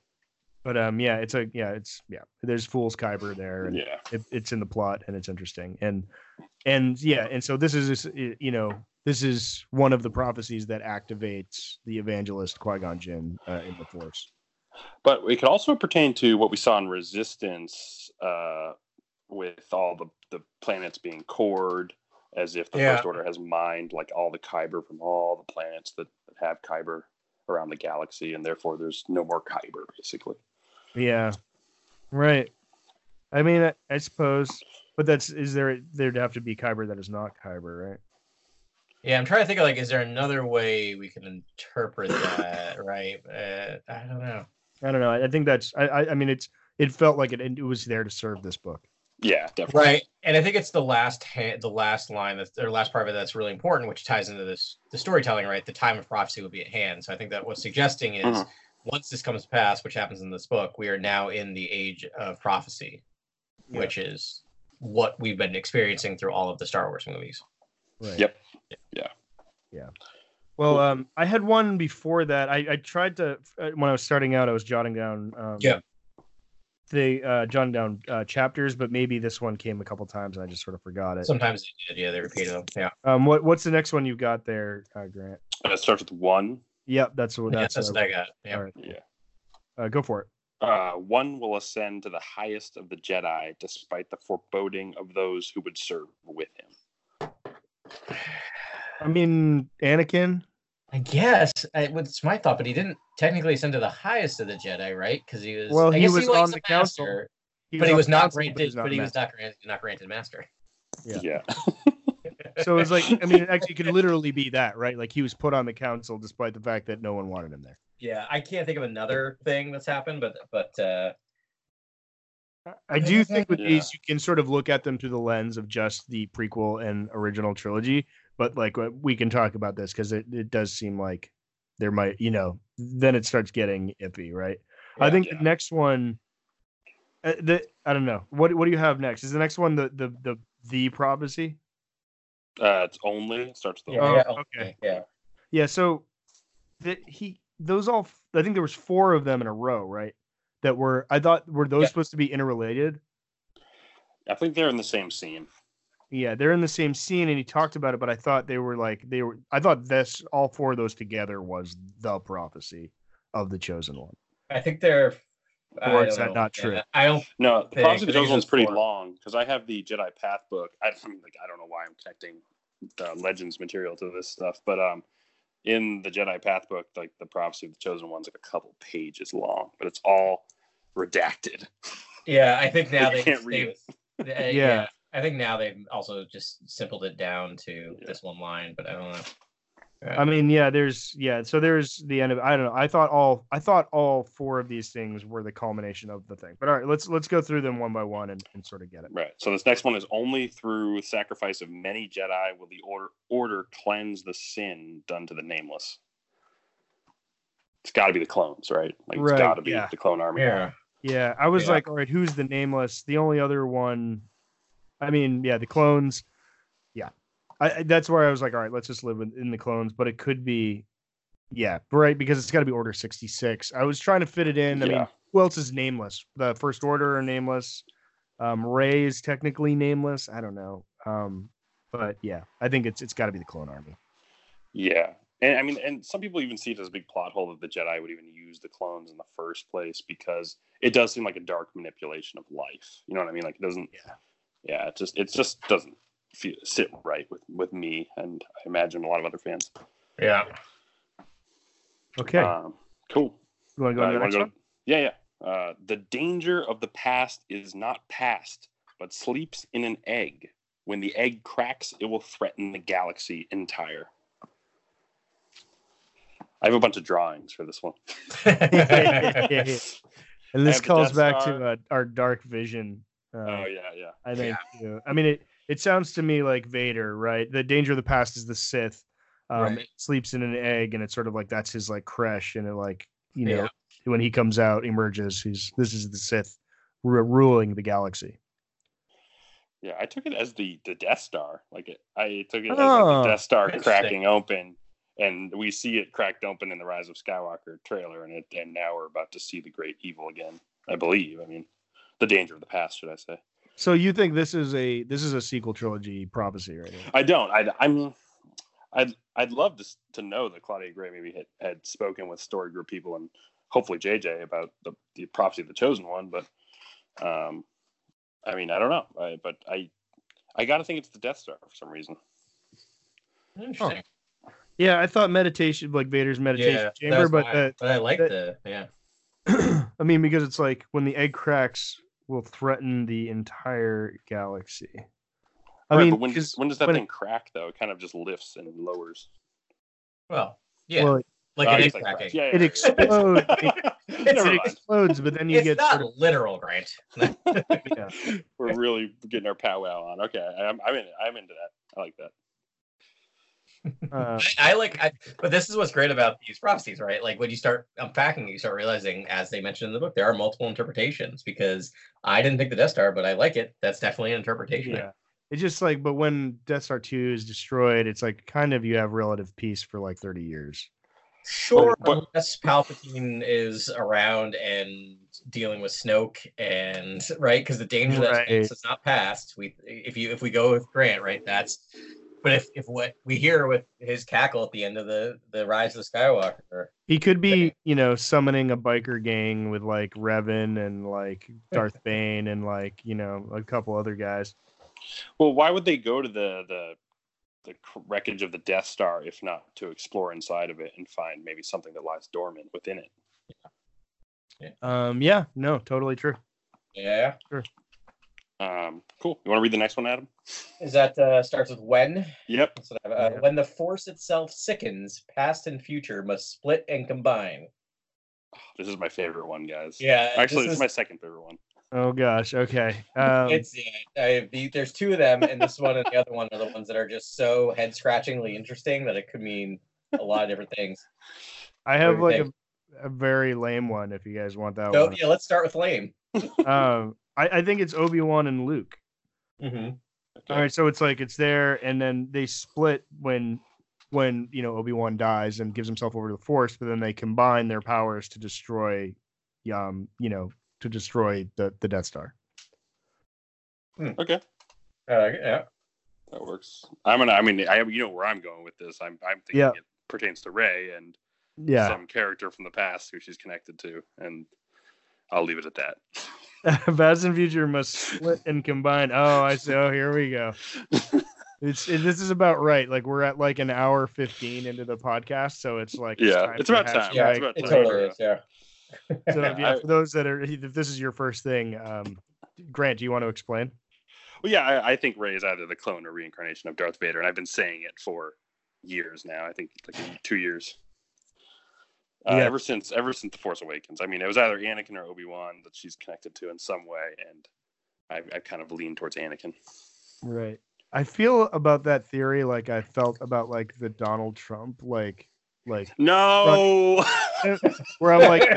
S4: But um, yeah, it's a yeah, it's yeah. There's Fool's Kyber there, and
S3: Yeah.
S4: it, it's in the plot, and it's interesting, and and yeah, and so this is you know this is one of the prophecies that activates the evangelist Qui Gon Jinn uh, in the Force.
S3: But it could also pertain to what we saw in Resistance uh, with all the, the planets being cored, as if the
S5: Yeah.
S3: First Order has mined like all the Kyber from all the planets that, that have Kyber around the galaxy, and therefore there's no more Kyber, basically.
S4: Yeah, right. I mean, I, I suppose, but that's is there there'd have to be Kyber that is not Kyber, right?
S5: Yeah, I'm trying to think of like, is there another way we can interpret that? right? Uh, I don't know.
S4: I don't know. I, I think that's. I, I I mean, it's it felt like it it was there to serve this book.
S3: Yeah, definitely.
S5: Right, and I think it's the last ha- the last line that's or last part of it that's really important, which ties into this the storytelling. Right, the time of prophecy will be at hand. So I think that what's suggesting is
S3: Mhm.
S5: once this comes to pass, which happens in this book, we are now in the age of prophecy,
S4: Yeah.
S5: which is what we've been experiencing through all of the Star Wars movies.
S4: Right.
S3: Yep. Yeah. Yeah.
S4: Well, um, I had one before that. I, I tried to uh, when I was starting out. I was jotting down. Um,
S5: Yeah.
S4: The uh, jotting down uh, chapters, but maybe this one came a couple times and I just sort of forgot it.
S5: Sometimes they did, yeah, they repeated them. Yeah,
S4: Um, what what's the next one you got there, uh, Grant?
S3: It starts with one.
S4: Yep, that's what
S5: yeah
S4: that's.
S5: that's,
S4: uh,
S5: what I got. Yeah.
S4: all right,
S3: Yeah.
S4: uh, go for it.
S3: Uh, one will ascend to the highest of the Jedi, despite the foreboding of those who would serve with him.
S4: I mean, Anakin.
S5: I guess I, it's my thought, but he didn't technically ascend to the highest of the Jedi, right? Because he was.
S4: Well,
S5: I
S4: he
S5: guess
S4: was
S5: likes
S4: on
S5: a
S4: the council.
S5: master,
S4: He
S5: but he
S4: on
S5: was not granted. But he was
S4: master.
S5: not granted. Not granted master.
S4: Yeah.
S3: Yeah.
S4: So it's like, I mean, it actually could literally be that, right? Like he was put on the council despite the fact that no one wanted him there.
S5: Yeah, I can't think of another thing that's happened, but but uh,
S4: I do think with
S3: Yeah.
S4: these, you can sort of look at them through the lens of just the prequel and original trilogy. But like, uh, we can talk about this because it, it does seem like there might, you know, then it starts getting iffy, right? I think
S3: Yeah.
S4: the next one, uh, the I don't know what what do you have next? Is the next one the the the the prophecy?
S3: Uh, it's only starts with
S5: yeah,
S3: the
S4: Oh,
S5: yeah,
S4: okay.
S5: yeah.
S4: Yeah. So that he those all I think there was four of them in a row, right? That were I thought were those
S5: Yeah.
S4: supposed to be interrelated?
S3: I think they're in the same scene.
S4: Yeah, they're in the same scene, and he talked about it, but I thought they were like they were. I thought this all four of those together was the prophecy of the chosen one.
S5: I think they're.
S4: Or is
S5: don't
S4: that
S5: know.
S4: not true?
S5: Yeah, I don't.
S3: No, the Prophecy of the Chosen one's
S5: just
S3: pretty
S5: four.
S3: long because I have the Jedi Path book. I, I mean, like, I don't know why I'm connecting the Legends material to this stuff, but um, in the Jedi Path book, like the Prophecy of the Chosen one's like a couple pages long, but it's all redacted.
S5: Yeah, I think now they
S3: can't read
S5: they've- uh,
S4: Yeah.
S5: yeah. I think now they've also just simpled it down to
S3: Yeah.
S5: this one line, but I don't know.
S4: I mean, yeah, there's yeah. So there's the end of. I don't know. I thought all. I thought all four of these things were the culmination of the thing. But all right, let's let's go through them one by one and, and sort of get it.
S3: Right. So this next one is only through sacrifice of many Jedi will the order order cleanse the sin done to the nameless. It's got to be the clones, right? Like it's
S4: Right,
S3: got to be
S4: yeah.
S3: the clone army.
S5: Yeah.
S4: Yeah, I was
S5: Yeah.
S4: like, all right, who's the nameless? The only other one, I mean, yeah, the clones. Yeah, I, that's where I was like, all right, let's just live in, in the clones. But it could be, yeah, right, because it's got to be Order sixty six. I was trying to fit it in. I mean, who else is nameless? The First Order are nameless. Um, Rey is technically nameless. I don't know. Um, but yeah, I think it's it's got to be the clone army.
S3: Yeah. And I mean, and some people even see it as a big plot hole that the Jedi would even use the clones in the first place because it does seem like a dark manipulation of life. You know what I mean? Like it doesn't.
S4: Yeah.
S3: Yeah. It just it just doesn't feel, sit right with with me, and I imagine a lot of other fans.
S5: Yeah.
S4: Okay,
S3: Um, cool.
S4: you want to go
S3: Uh,
S4: on
S3: you
S4: the next
S3: go-
S4: one?
S3: Yeah, yeah. Uh, the danger of the past is not past, but sleeps in an egg. When the egg cracks, it will threaten the galaxy entire. I have a bunch of drawings for this one.
S4: Yeah. And this calls back
S3: Star.
S4: to uh, our dark vision.
S3: Oh yeah, yeah.
S4: I think. too. I mean, it it sounds to me like Vader, right? The danger of the past is the Sith. Um,
S5: Right.
S4: it sleeps in an egg, and it's sort of like that's his like creche, and it like you know
S5: Yeah.
S4: when he comes out, emerges. He's this is the Sith ru- ruling the galaxy.
S3: Yeah, I took it as the the Death Star. Like it, I took it as like
S4: Oh,
S3: the Death Star cracking open, and we see it cracked open in the Rise of Skywalker trailer, and it, and now we're about to see the great evil again. I believe. I mean, the danger of the past, should I say?
S4: So you think this is a this is a sequel trilogy prophecy, right? here?
S3: I don't. I, I'm. I'd I'd love to to know that Claudia Gray maybe had, had spoken with story group people and hopefully JJ about the the prophecy of the chosen one, but um, I mean I don't know. I, but I I got to think it's the Death Star for some reason.
S5: Interesting.
S4: Yeah, I thought meditation, like Vader's meditation
S5: that
S4: chamber, but
S5: why-
S4: the,
S5: but I like
S4: that-
S5: the yeah.
S4: I mean, because it's like when the egg cracks, will threaten the entire galaxy. I
S3: Right,
S4: mean,
S3: but when does
S4: 'cause
S3: when does that
S4: when it-
S3: thing crack though? It kind of just lifts and lowers.
S5: Well, yeah,
S4: well,
S5: like
S3: Oh,
S5: an
S3: I
S5: egg
S3: like
S5: cracking.
S3: cracks. Yeah,
S4: it
S3: yeah,
S4: explodes.
S3: yeah, yeah.
S5: It's-
S3: Never
S4: it explodes, but then you
S5: it's
S4: get
S5: not
S4: sort of,
S5: literal, Grant.
S4: yeah.
S3: We're really getting our powwow on. Okay, I'm I'm in. I'm into that. I like that.
S4: Uh,
S5: I, I like, I, but this is what's great about these prophecies, right? Like when you start unpacking, it, you start realizing, as they mentioned in the book, there are multiple interpretations. Because I didn't pick the Death Star, but I like it. That's definitely an interpretation.
S4: yeah. It's just like, but when Death Star 2 is destroyed, it's like kind of you have relative peace for like 30 years.
S5: Sure,
S3: But-
S5: unless Palpatine is around and dealing with Snoke, and right, because the danger that
S4: Right.
S5: Snoke has not passed. We, if you, if we go with Grant, right, that's. But if, if what we hear with his cackle at the end of the the Rise of the Skywalker,
S4: He could be, you know, summoning a biker gang with like Revan and like Darth Bane and like, you know, a couple other guys.
S3: Well, why would they go to the the the wreckage of the Death Star if not to explore inside of it and find maybe something that lies dormant within it? Yeah.
S4: Um, yeah, no, totally true.
S5: yeah,
S3: Um, cool. You want to read the next one, Adam?
S5: is that uh, starts with when?
S3: Yep.
S5: That's what Uh,
S4: Yeah.
S5: When the Force itself sickens, past and future must split and combine.
S3: This is my favorite one, guys.
S5: Yeah,
S3: Actually,
S5: this
S3: this is my second favorite one.
S4: Oh gosh, okay. Um,
S5: it's yeah, I, there's two of them, and this one and the other one are the ones that are just so head scratchingly interesting that it could mean a lot of different things.
S4: I have
S5: what
S4: like a, a very lame one if you guys want that
S5: So
S4: one.
S5: yeah, let's start with lame.
S4: Um, I, I think it's Obi Wan and Luke.
S5: Mm-hmm.
S4: All right, so it's like it's there, and then they split when when you know Obi Wan dies and gives himself over to the Force, but then they combine their powers to destroy, um, you know, to destroy the the Death Star.
S3: Okay,
S5: Uh, yeah.
S3: that works. I'm gonna. I mean, I you know where I'm going with this. I'm I'm thinking
S4: Yeah.
S3: it pertains to Rey and
S4: Yeah,
S3: some character from the past who she's connected to, and I'll leave it at that.
S4: Past and Future must split and combine. Oh, I see. Oh, here we go. It's it, this is about right. Like we're at like an hour fifteen into the podcast, so it's like
S3: Yeah, it's
S4: for
S3: about time.
S5: Yeah,
S3: it's about
S5: it
S3: time.
S5: totally is. Yeah.
S4: So yeah,
S3: I-
S4: for those that are, if this is your first thing, um, Grant, do you want to explain?
S3: Well, yeah, I, I think Rey is either the clone or reincarnation of Darth Vader, and I've been saying it for years now. I think like two years. Uh,
S4: Yeah.
S3: Ever since ever since the Force Awakens. I mean, it was either Anakin or Obi Wan that she's connected to in some way, and I've, I've kind of leaned towards Anakin.
S4: Right. I feel about that theory like I felt about like the Donald Trump, like like
S3: No.
S4: where I'm like,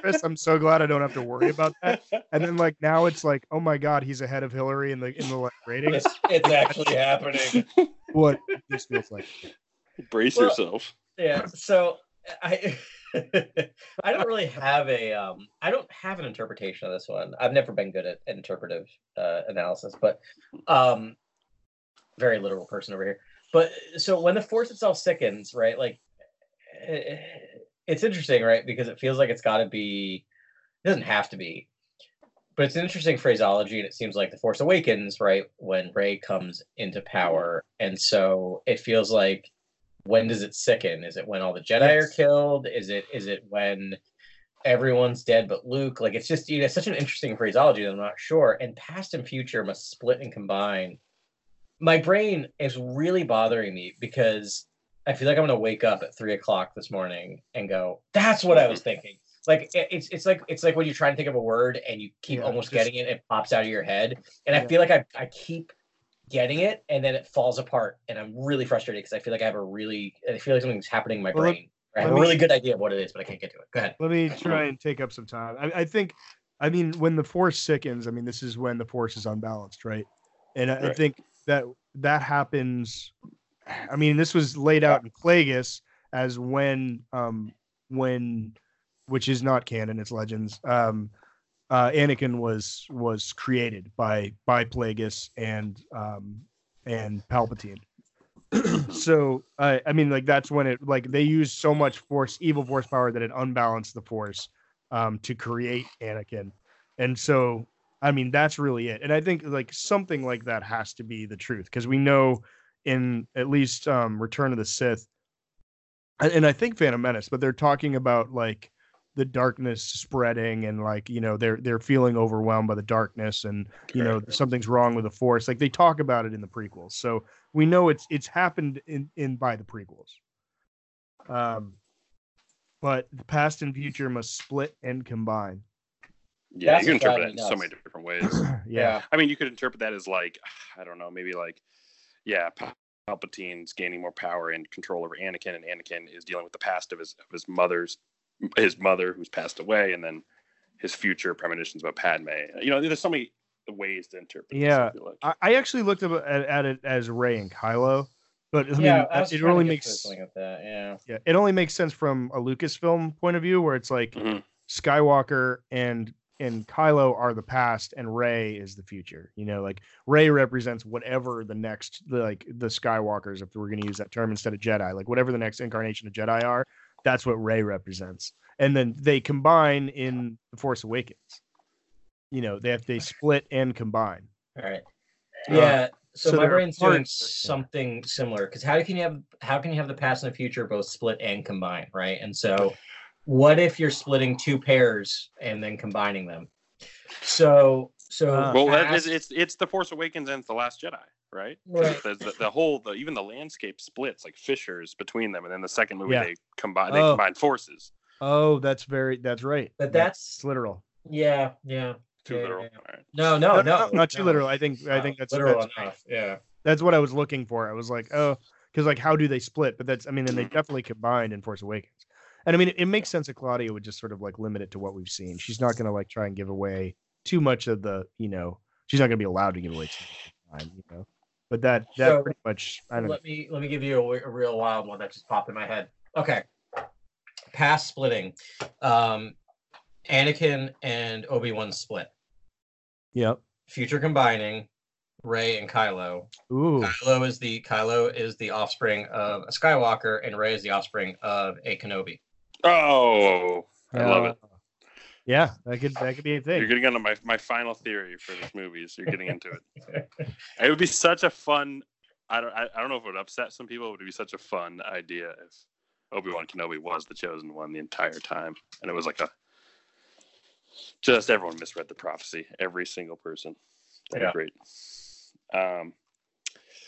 S4: Chris, I'm so glad I don't have to worry about that. And then like now it's like, oh my god, he's ahead of Hillary in the in the like ratings.
S5: It's, it's actually happening.
S4: What this feels like.
S3: Brace
S5: Well-
S3: yourself.
S5: Yeah. So I I don't really have a um I don't have an interpretation of this one. I've never been good at interpretive uh, analysis, but um very literal person over here. But so when the force itself sickens, right? Like eh, it's interesting, right? Because it feels like it's got to be it doesn't have to be. But it's an interesting phraseology and it seems like the force awakens, right? When Rey comes into power. And so it feels like when does it sicken? Is it when all the Jedi are killed? Is it is it when everyone's dead but Luke? Like it's just you know such an interesting phraseology that I'm not sure. And past and future must split and combine. My brain is really bothering me because I feel like I'm gonna wake up at three o'clock this morning and go, "That's what I was thinking." Like it's it's like it's like when you try to think of a word and you keep
S4: Yeah,
S5: almost
S4: just-
S5: getting it, it pops out of your head. And I feel like I I keep getting it, and then it falls apart, and I'm really frustrated because I feel like I have a really, I feel like something's happening in my
S4: Well,
S5: brain. I have a really good idea of what it is, but I can't get to it. Go ahead.
S4: Let me try and take up some time. I, I think, I mean, when the force sickens, I mean, this is when the force is unbalanced, right? And I, I think that that happens. I mean, this was laid out in Plagueis as when, um, when, which is not canon, it's legends. Um, uh, Anakin was was created by by Plagueis and um, and Palpatine. so I I mean, like that's when it like they used so much force, evil force power that it unbalanced the force um, to create Anakin, and so I mean that's really it. And I think like something like that has to be the truth because we know in at least um, Return of the Sith, and I think Phantom Menace, but they're talking about like the darkness spreading and like you know they're they're feeling overwhelmed by the darkness and you know something's wrong with the force. Like they talk about it in the prequels. So we know it's it's happened in in by the prequels. Um but the past and future must split and combine.
S3: Yeah,
S5: That's
S3: you can interpret
S5: driving
S3: that in so many different ways.
S4: yeah.
S3: I mean, you could interpret that as like, I don't know, maybe like, yeah, Palpatine's gaining more power and control over Anakin, and Anakin is dealing with the past of his of his mother's his mother who's passed away, and then his future premonitions about Padme. You know, there's so many ways to interpret. this, I
S4: Yeah,
S3: feel like.
S4: I, I actually looked at, at, at it as Rey and Kylo but I mean
S5: yeah, I
S4: it only makes
S5: to something with that. Yeah.
S4: yeah it only makes sense from a lucasfilm point of view where it's like
S3: Mhm.
S4: skywalker and and kylo are the past and Rey is the future you know like Rey represents whatever the next the, like the skywalkers if we're going to use that term instead of jedi like whatever the next incarnation of jedi are that's what Rey represents and then they combine in the force awakens you know they have they split and combine
S5: All right.
S4: Uh,
S5: Yeah. so,
S4: so
S5: my
S4: there are
S5: brain's doing
S4: parts- yeah.
S5: something similar because how can you have how can you have the past and the future both split and combine, right? And so, what if you're splitting two pairs and then combining them? So so
S4: Uh,
S3: well, that
S5: past-
S3: is, it's it's the Force Awakens and it's the Last Jedi, right?
S5: Right.
S3: The, the, the whole the, even the landscape splits like fissures between them, and then the second movie
S4: Yeah.
S3: they combine they
S4: Oh.
S3: combine forces.
S4: oh that's very that's right
S5: but
S4: That's
S5: that's
S4: literal
S5: yeah yeah.
S3: Too
S5: yeah,
S3: literal.
S5: yeah.
S3: All right.
S5: No, no, no,
S4: not too
S5: no.
S4: literal i think i think that's
S5: literal
S4: that's,
S5: enough. Yeah.
S4: that's what I was looking for. I was like, oh, because like, how do they split? But that's, I mean, and they definitely combined in Force Awakens. And I mean, it, it makes sense that Claudia would just sort of like limit it to what we've seen. She's not going to like try and give away too much of the, you know, she's not going to be allowed to give away too much of the time, you know. But that that
S5: So,
S4: pretty much, I don't know.
S5: let me let me give you a real wild one that just popped in my head. Okay, past splitting. Um, Anakin and Obi Wan split.
S4: Yep.
S5: Future combining. Rey and Kylo.
S4: Ooh.
S5: Kylo is the Kylo is the offspring of a Skywalker, and Rey is the offspring of a Kenobi.
S3: Oh, I love it.
S4: Yeah, that could that could be a thing.
S3: You're getting into my, my final theory for this movie, so you're getting into it. It would be such a fun. I don't. I, I don't know if it would upset some people. But it'd be such a fun idea if Obi Wan Kenobi was the chosen one the entire time, and it was like a. Just everyone misread the prophecy. Every single person. That'd
S5: Yeah.
S3: be great. Um.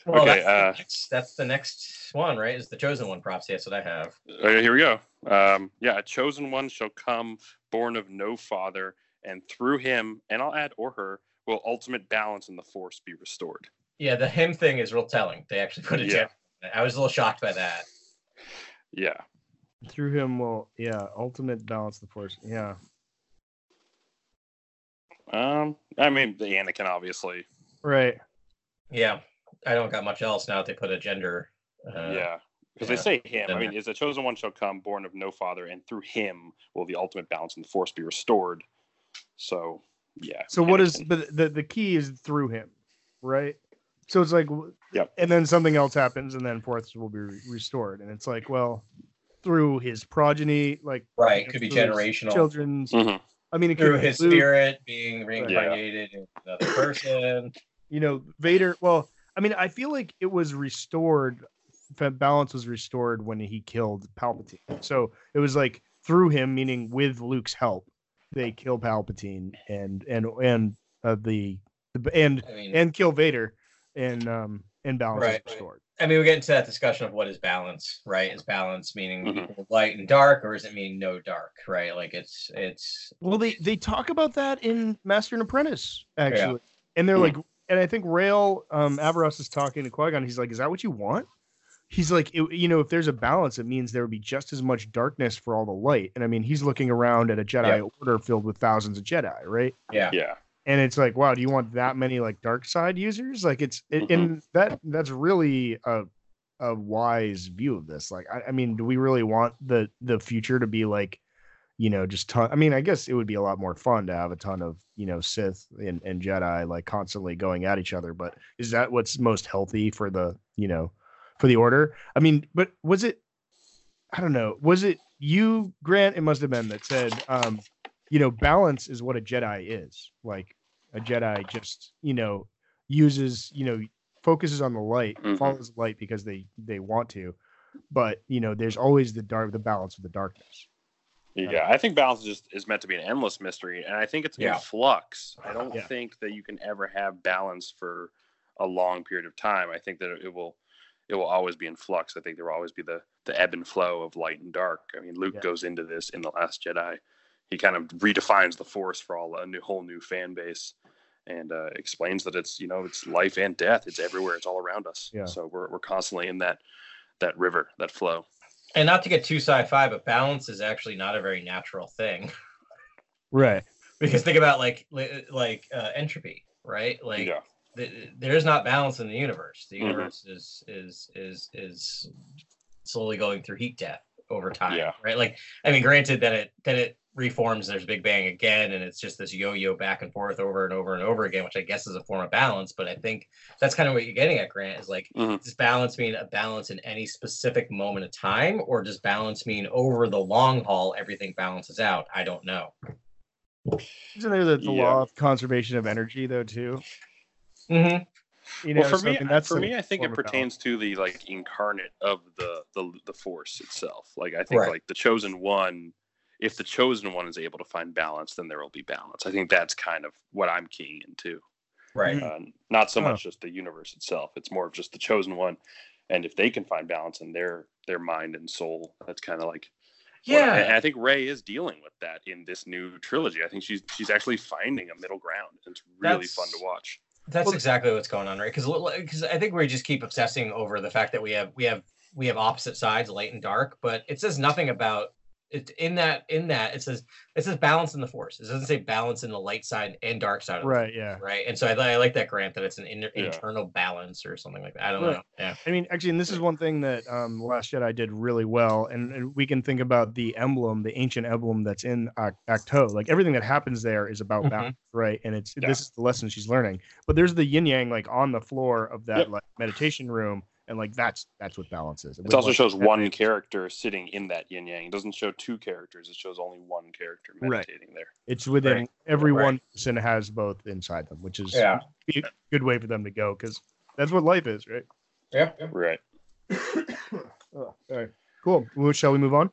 S5: Well,
S3: Okay,
S5: that's,
S3: uh,
S5: the next, that's the next one, right? Is the chosen one prophecy? That's what I have.
S3: Okay, here we go. Um, yeah, a chosen one shall come, born of no father, and through him, and I'll add or her, will ultimate balance in the force be restored.
S5: Yeah, the him thing is real telling. They actually put a
S3: Yeah.
S5: gem. I was a little shocked by that.
S3: Yeah.
S4: Through him will, yeah, ultimate balance the force. Yeah.
S3: Um, I mean, the Anakin, obviously.
S4: Right.
S5: Yeah, I don't got much else now that they put a gender. Uh,
S3: yeah. Because
S5: yeah.
S3: they say him. I mean, is a chosen one shall come, born of no father, and through him will the ultimate balance and the force be restored. So, yeah.
S4: So what is but the the key is through him, right? So it's like w-
S3: Yep.
S4: and then something else happens and then force will be re- restored and it's like well through his progeny like
S5: Right,
S4: you know,
S5: could be generational.
S4: children's
S3: Mhm.
S4: I mean it
S5: Through
S4: could be
S5: his
S4: Luke,
S5: spirit being reincarnated in another person.
S4: you know Vader well I mean I feel like it was restored fa- balance was restored when he killed Palpatine so it was like through him meaning with Luke's help they kill Palpatine and and and uh, the, the and
S5: I mean,
S4: and kill Vader, and um and balance
S5: Right,
S4: is
S5: right.
S4: restored.
S5: I mean, we get into that discussion of what is balance, right? Is balance meaning
S3: Mhm.
S5: light and dark, or does it mean no dark, right? Like it's it's
S4: Well, they they talk about that in Master and Apprentice actually,
S5: Yeah.
S4: and they're
S3: Hmm.
S4: like and I think Rael um Averross is talking to Qui-Gon. He's like, "Is that what you want?" He's like, it, you know, if there's a balance, it means there would be just as much darkness for all the light. And I mean, he's looking around at a Jedi
S5: Yeah.
S4: Order filled with thousands of Jedi, right?
S5: Yeah.
S3: Yeah.
S4: And it's like, wow, do you want that many like dark side users? Like, it's it,
S3: Mhm.
S4: and that that's really a a wise view of this. Like, I, I mean, do we really want the the future to be like, you know, just ton? I mean, I guess it would be a lot more fun to have a ton of you know Sith and, and Jedi like constantly going at each other. But is that what's most healthy for the you know for the Order? I mean, but was it? I don't know. Was it you, Grant? It must have been that said, um, you know, balance is what a Jedi is. Like a Jedi just you know uses you know focuses on the light,
S3: Mhm.
S4: follows the light because they they want to, but you know, there's always the dark, the balance of the darkness.
S3: Yeah, I think balance is just is meant to be an endless mystery, and I think it's
S5: Yeah.
S3: in flux. I don't
S4: Yeah.
S3: think that you can ever have balance for a long period of time. I think that it will it will always be in flux. I think there will always be the the ebb and flow of light and dark. I mean, Luke
S4: Yeah.
S3: goes into this in the Last Jedi. He kind of redefines the Force for all a new whole new fan base, and uh, explains that it's you know it's life and death. It's everywhere. It's all around us.
S4: Yeah.
S3: So we're we're constantly in that that river, that flow.
S5: And not to get too sci-fi, but balance is actually not a very natural thing.
S4: Right.
S5: because think about like like uh, entropy, right? Like
S3: yeah.
S5: Th- there is not balance in the universe. The
S3: Mhm.
S5: universe is is is is slowly going through heat death over time,
S3: Yeah.
S5: right? Like I mean, granted that it that it reforms, there's Big Bang again, and it's just this yo-yo back and forth over and over and over again, which I guess is a form of balance. But I think that's kind of what you're getting at, Grant. Is like
S3: Mhm.
S5: does balance mean a balance in any specific moment of time, or does balance mean over the long haul everything balances out? I don't know.
S4: Isn't there the, the
S3: Yeah.
S4: law of conservation of energy though too?
S5: Mm-hmm.
S4: You know,
S3: well, for
S4: so,
S3: me,
S4: I mean, that's
S3: for me, I think it pertains to the like incarnate of the the the force itself. Like I think
S5: Right.
S3: like the chosen one, if the chosen one is able to find balance, then there will be balance. I think that's kind of what I'm keying into.
S5: Right.
S3: Uh, not so much just the universe itself. It's more of just the chosen one, and if they can find balance in their their mind and soul, that's kind of like I-
S5: Yeah.
S3: and I think Rey is dealing with that in this new trilogy. I think she's she's actually finding a middle ground. It's really fun to watch.
S5: That's
S4: Well-
S5: exactly what's going on, right? Because because I think we just keep obsessing over the fact that we have we have we have opposite sides, light and dark, but it says nothing about it in that in that it says it says balance in the force. It doesn't say balance in the light side and dark side. Of the
S4: Right. Yeah.
S5: right. And so I, I like that grant that it's an inner,
S3: Yeah.
S5: internal balance or something like that. I don't
S4: Right.
S5: know. Yeah.
S4: I mean, actually, and this is one thing that um, Last Jedi did really well, and, and we can think about the emblem, the ancient emblem that's in Ac- Ahch-To. Like everything that happens there is about
S5: Mhm.
S4: balance, right? And it's
S3: Yeah.
S4: this is the lesson she's learning. But there's the yin yang like on the floor of that
S3: Yep.
S4: like meditation room, and like that's that's what balance is.
S3: It also shows one character sitting in that yin yang. It doesn't show two characters. It shows only one character
S4: Right.
S3: meditating there.
S4: It's within
S5: Right.
S4: every
S5: Right.
S4: one person has both inside them, which is
S5: Yeah.
S4: a good way for them to go because that's what life is, right?
S5: Yeah.
S3: Right.
S4: Oh, all right, cool. Well, shall we move on?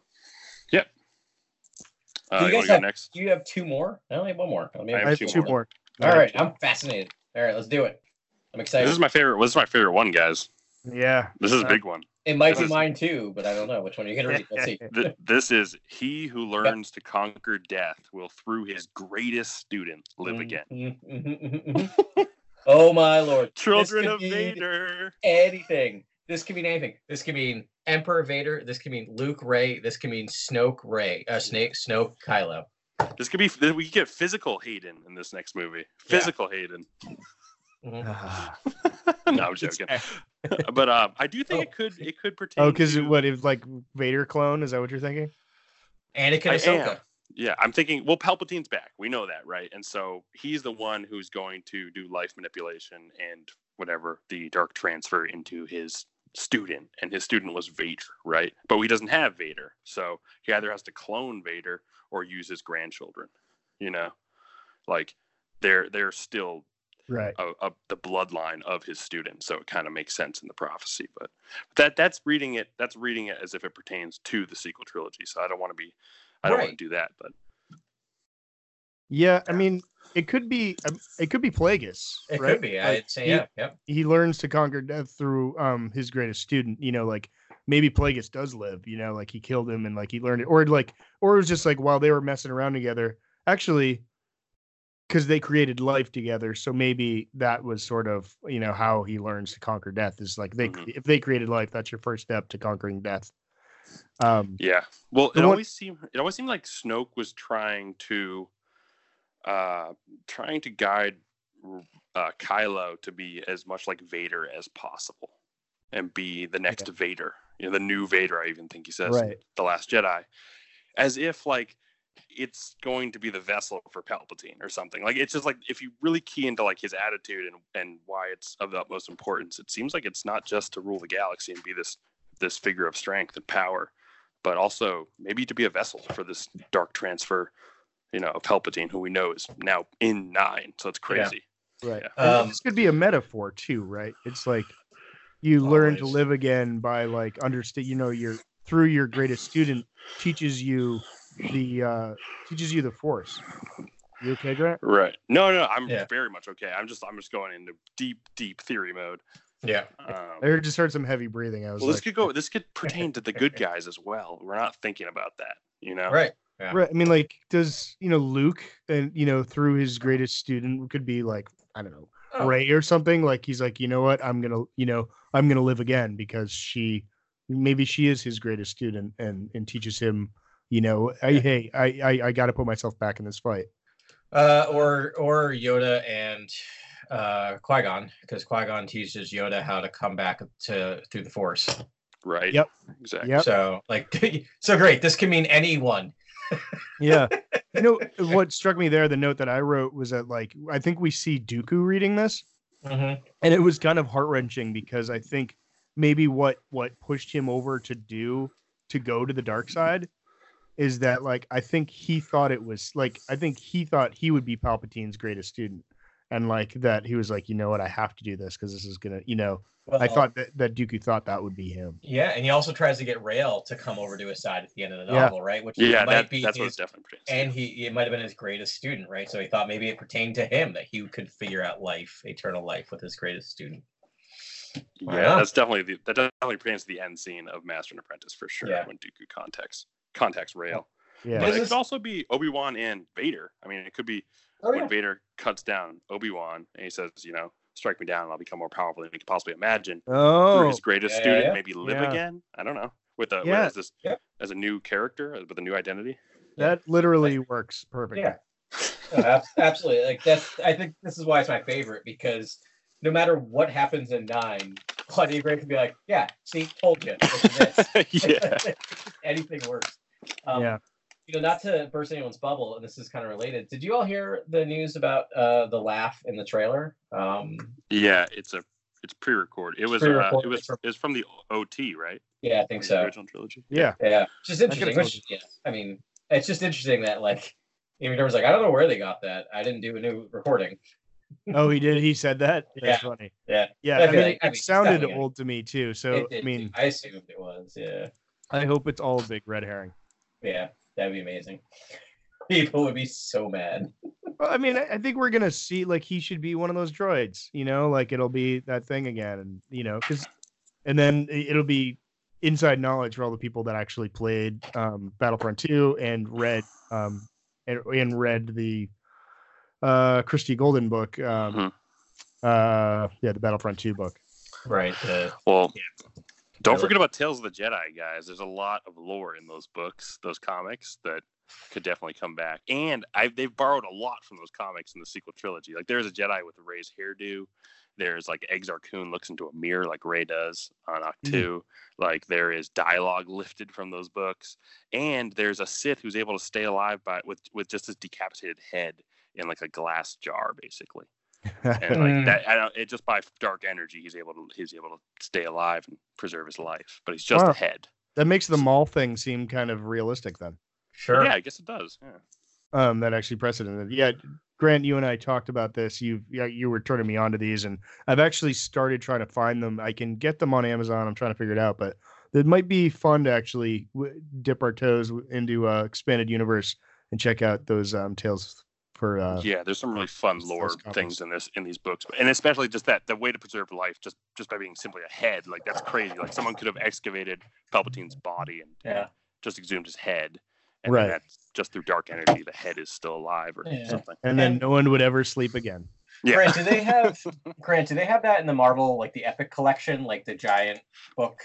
S3: Uh,
S5: Do you
S3: you
S5: guys
S3: want
S5: have-
S3: next?
S5: Do you have two more? I only have one more. Let me
S3: I
S4: I
S3: have
S4: have
S3: two
S4: two,
S3: more.
S4: more.
S5: All right. I'm fascinated. All right. Let's do it. I'm excited.
S3: This is my favorite. This is my favorite one, guys.
S4: Yeah.
S3: This is a
S4: Uh,
S3: big one.
S5: it might
S3: this
S5: be
S3: is-
S5: mine too, but I don't know which one you're gonna read. Let's see.
S3: Th- this is he who learns to conquer death will, through his greatest student, live again.
S5: Mhm, mhm, mhm, mhm. oh my lord!
S3: Children of Vader.
S5: Anything. This could mean anything. This could mean Emperor Vader. This could mean Luke Rey. This could mean Snoke Rey. Uh, Snake Snoke Kylo.
S3: This could be. We could get physical Hayden in this next movie. Physical Hayden.
S4: Ah.
S3: no, I'm joking. but um, I do think
S5: Oh.
S3: it could. It could pertain.
S4: Oh, because
S3: to-
S4: what if like Vader clone? Is that what you're thinking?
S5: Anakin
S3: I
S5: Ahsoka.
S3: am. Yeah, I'm thinking. Well, Palpatine's back. We know that, right? And so he's the one who's going to do life manipulation and whatever the dark transfer into his student, and his student was Vader, right? But he doesn't have Vader, so he either has to clone Vader or use his grandchildren. You know, like they're they're still
S4: Right.
S3: a, a, the bloodline of his students. so it kind of makes sense in the prophecy. But that that's reading it. That's reading it as if it pertains to the sequel trilogy. So I don't want to be. I don't
S5: Right.
S3: want to do that, but
S4: Yeah, I mean, it could be um, it could be Plagueis.
S5: It
S4: right?
S5: could be.
S4: Like,
S5: I'd say
S4: he,
S5: yeah. Yep.
S4: He learns to conquer death through um his greatest student. You know, like maybe Plagueis does live. You know, like he killed him and like he learned it, or like or it was just like while they were messing around together. Actually, because they created life together. So maybe that was sort of you know how he learns to conquer death is like they
S3: Mhm.
S4: if they created life, that's your first step to conquering death. Um,
S3: Yeah. Well, it
S4: one-
S3: always seemed it always seemed like Snoke was trying to uh trying to guide uh Kylo to be as much like Vader as possible and be the next Vader. You know, the new Vader, I even think he says
S4: Right.
S3: The Last Jedi. As if like it's going to be the vessel for Palpatine or something. Like it's just like if you really key into like his attitude and and why it's of the utmost importance, it seems like it's not just to rule the galaxy and be this this figure of strength and power, but also maybe to be a vessel for this dark transfer, you know, of Palpatine, who we know is now in nine. So it's crazy.
S4: Right.
S3: Yeah.
S4: And
S5: Um,
S4: this could be a metaphor too, right? It's like you learn to live again by like understand. You know, your through your greatest student teaches you the uh teaches you the force. You okay, Grant?
S3: Right. No, no, I'm
S5: Yeah.
S3: very much okay. I'm just I'm just going into deep, deep theory mode.
S5: Yeah.
S3: Um,
S4: I just heard some heavy breathing. I was
S3: well, this could go. This could pertain to the good guys as well. We're not thinking about that, you know.
S5: Right. Yeah.
S4: right. I mean, like, does you know Luke and you know through his greatest student could be like I don't know
S5: Oh.
S4: Rey or something. Like he's like, you know what? I'm gonna you know I'm gonna live again because she maybe she is his greatest student and and teaches him. You know, I, hey, I, I I got to put myself back in this fight.
S5: Uh, or or Yoda and uh, Qui Gon, because Qui Gon teaches Yoda how to come back to through the Force.
S3: Right.
S4: Yep.
S3: Exactly.
S4: Yep.
S5: So like, so great. This can mean anyone.
S4: Yeah. you know what struck me there? The note that I wrote was that like I think we see Dooku reading this,
S5: Mm-hmm.
S4: and it was kind of heart wrenching because I think maybe what what pushed him over to do to go to the dark side is that like I think he thought it was like I think he thought he would be Palpatine's greatest student, and like that he was like you know what I have to do this because this is gonna you know I thought that that Dooku thought that would be him.
S5: Yeah, and he also tries to get Rael to come over to his side at the end of the
S4: Yeah.
S5: novel, right? Which
S3: Yeah,
S5: might
S3: that,
S5: be
S3: that's what
S5: his,
S3: it definitely pertains.
S5: and he it might have been his greatest student, right? So he thought maybe it pertained to him that he could figure out life, eternal life, with his greatest student.
S3: Yeah,
S5: Yeah.
S3: that's definitely the, that definitely pertains to the end scene of Master and Apprentice for sure.
S5: Yeah.
S3: When Dooku contacts contacts Rael,
S4: Yeah.
S3: but
S5: This
S3: it
S5: is-
S3: could also be Obi Wan and Vader. I mean, it could be
S5: Oh
S3: when
S5: yeah,
S3: Vader cuts down Obi Wan and he says, you know, strike me down and I'll become more powerful than you could possibly imagine. Through
S4: Oh,
S3: his greatest
S5: Yeah, yeah,
S3: student,
S5: yeah.
S3: maybe live
S4: Yeah.
S3: again. I don't know. With a
S4: Yeah.
S3: as this
S5: Yeah.
S3: as a new character uh, with a new identity.
S4: that literally works perfectly.
S5: Yeah. No, absolutely. Like that's I think this is why it's my favorite because no matter what happens in nine, Claudia Gray can be like, "Yeah, see, told you." This
S3: yeah.
S5: anything works. Um,
S4: Yeah.
S5: You know, not to burst anyone's bubble, and this is kind of related. Did you all hear the news about uh, the laugh in the trailer? Um,
S3: Yeah, it's a it's pre-recorded. It was uh,
S5: pre-recorded
S3: it was
S5: from-
S3: it was from the OT, right?
S5: yeah, I think
S3: The
S5: so.
S3: Original trilogy.
S4: Yeah.
S5: Yeah, it's just interesting.
S4: told
S5: Which, yeah, I mean, it's just interesting that like Ian McDiarmid's like, I don't know where they got that. I didn't do a new recording.
S4: Oh, he did. He said that. That's
S5: Yeah.
S4: funny.
S5: Yeah,
S4: Yeah.
S5: I
S4: I mean,
S5: like- I
S4: it
S5: mean,
S4: sounded
S5: definitely-
S4: old to me too. So
S5: It
S4: I mean,
S5: too. I assumed it was. Yeah,
S4: I hope it's all a big red herring.
S5: Yeah, that'd be amazing. People would be so mad.
S4: Well, I mean, I I think we're gonna see like he should be one of those droids. You know, like it'll be that thing again, and you know, because, and then it'll be inside knowledge for all the people that actually played um, Battlefront 2 and read um, and, and read the uh, Christie Golden book. Um,
S3: Mhm.
S4: uh, yeah, the Battlefront 2 book.
S5: Right. Uh,
S3: Well, don't forget about Tales of the Jedi, guys. There's a lot of lore in those books, those comics that could definitely come back. And I they've borrowed a lot from those comics in the sequel trilogy. Like there's a Jedi with a raised hairdo. There's like Exar Kun looks into a mirror like Rey does on Ahch-To. Hmm. Like there is dialogue lifted from those books, and there's a Sith who's able to stay alive by with with just his decapitated head in like a glass jar, basically. And like
S5: Mm.
S3: that, I don't, it just by dark energy, he's able to he's able to stay alive and preserve his life. But he's just
S4: Wow.
S3: a head.
S4: that makes the Maul thing seem kind of realistic then.
S5: sure.
S3: Yeah, I guess it does. Yeah.
S4: um that actually precedented yeah grant you and i talked about this you yeah, you were turning me on to these and i've actually started trying to find them i can get them on amazon i'm trying to figure it out but it might be fun to actually w- dip our toes into uh expanded universe and check out those um tales for uh
S3: yeah, there's some really fun lore things in this in these books, and especially just that the way to preserve life just just by being simply a head, like that's crazy. Like someone could have excavated Palpatine's body and
S5: Yeah.
S3: just exhumed his head, and
S4: Right.
S3: that's just through dark energy, the head is still alive or
S5: Yeah.
S3: something.
S4: And then
S5: And-
S4: no one would ever sleep again.
S3: Yeah.
S5: Grant, do they have Grant, do they have that in the Marvel like the Epic collection, like the giant book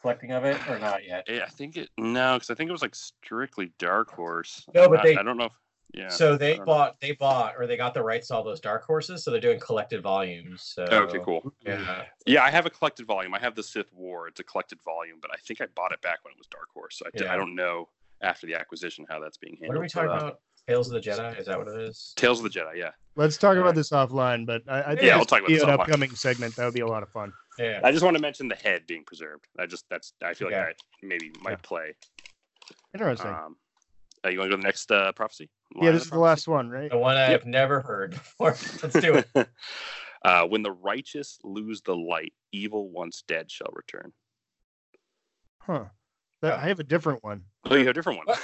S5: collecting of it, or not yet?
S3: Yeah, I think it no, because I think it was like strictly Dark Horse.
S5: No, but
S3: I,
S5: they-
S3: I don't know. If, yeah.
S5: so they
S3: I don't know.
S5: bought they bought or they got the rights to all those dark horses, so they're doing collected volumes. So
S3: Okay, cool.
S5: Yeah.
S3: Yeah, I have a collected volume. I have the Sith War. It's a collected volume, but I think I bought it back when it was Dark Horse. So I, d-
S5: Yeah.
S3: I don't know after the acquisition how that's being handled.
S5: What are we talking
S3: uh,
S5: about? Tales of the Jedi? Is that what it is?
S3: Tales of the Jedi. Yeah,
S4: Let's talk
S5: Alright.
S4: about this offline, but I, I think
S3: Yeah,
S4: this
S3: we'll talk about this
S4: an
S3: offline.
S4: upcoming segment. That would be a lot of fun.
S5: Yeah.
S3: I just want to mention the head being preserved. I just that's I feel like
S5: Okay.
S3: that maybe might
S4: Yeah.
S3: play.
S4: Interesting.
S3: Um, uh, you want to go to the next uh, prophecy?
S4: yeah, this is the last one, right?
S5: The one I've never heard before. Let's do it.
S3: uh, when the righteous lose the light, evil once dead shall return.
S4: Huh. That, I have a different one.
S3: Oh, you have a different one.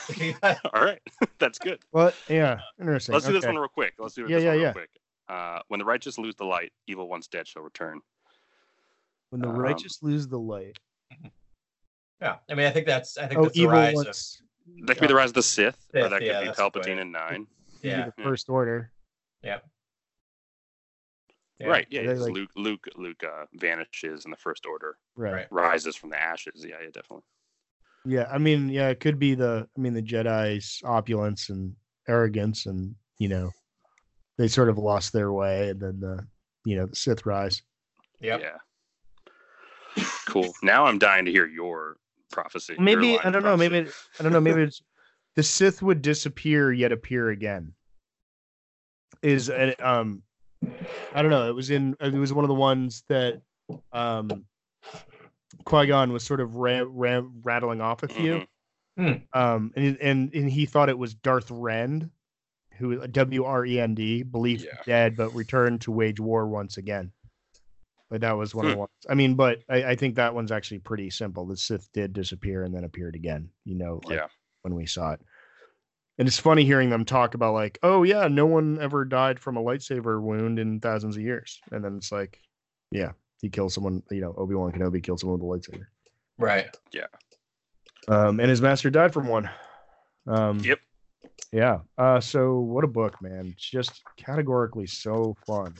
S3: All right, that's good.
S4: But yeah, interesting.
S3: Let's do this one real quick. Let's do
S4: Yeah,
S3: this
S4: yeah,
S3: one real
S4: yeah.
S3: quick. Uh, when the righteous lose the light, evil once dead shall return.
S4: When the
S3: um,
S4: righteous lose the light.
S5: Yeah. I mean I think that's I think
S4: Oh,
S5: that's the
S4: evil
S5: rise of
S4: once
S3: That could be the rise of the Sith, or that could
S5: yeah,
S3: be
S5: that's a good
S3: Palpatine
S5: way.
S3: and Nine.
S5: yeah.
S4: the
S3: Yeah.
S4: first order.
S5: Yeah.
S3: Right? Yeah.
S4: They, like-
S3: Luke. Luke. Luke uh, vanishes in the First Order,
S4: Right.
S5: Right.
S3: rises from the ashes. Yeah, yeah, definitely.
S4: Yeah, I mean, yeah, it could be the I mean the Jedi's opulence and arrogance and you know they sort of lost their way and then the you know the Sith rise.
S5: Yep.
S3: Yeah. Cool. Now I'm dying to hear your prophecy.
S4: Maybe I don't know,
S3: prophecy.
S4: maybe I don't know, maybe it's the Sith would disappear yet appear again. Is uh, um I don't know, it was in it was one of the ones that um Qui-Gon was sort of ra- ra- rattling off a few.
S3: Mhm.
S4: um and and and he thought it was Darth Wrend, who W R E N D, believed
S3: Yeah.
S4: dead but returned to wage war once again. But that was one of
S3: Hmm.
S4: the ones. I mean, but I, I think that one's actually pretty simple. The Sith did disappear and then appeared again. You know, like
S3: Yeah.
S4: when we saw it. And it's funny hearing them talk about like, oh yeah, no one ever died from a lightsaber wound in thousands of years. And then it's like, yeah, he killed someone. You know, Obi Wan Kenobi killed someone with a lightsaber.
S5: Right. Yeah.
S4: Um, and his master died from one. Um,
S3: Yep.
S4: Yeah. Uh, so what a book, man! It's just categorically so fun.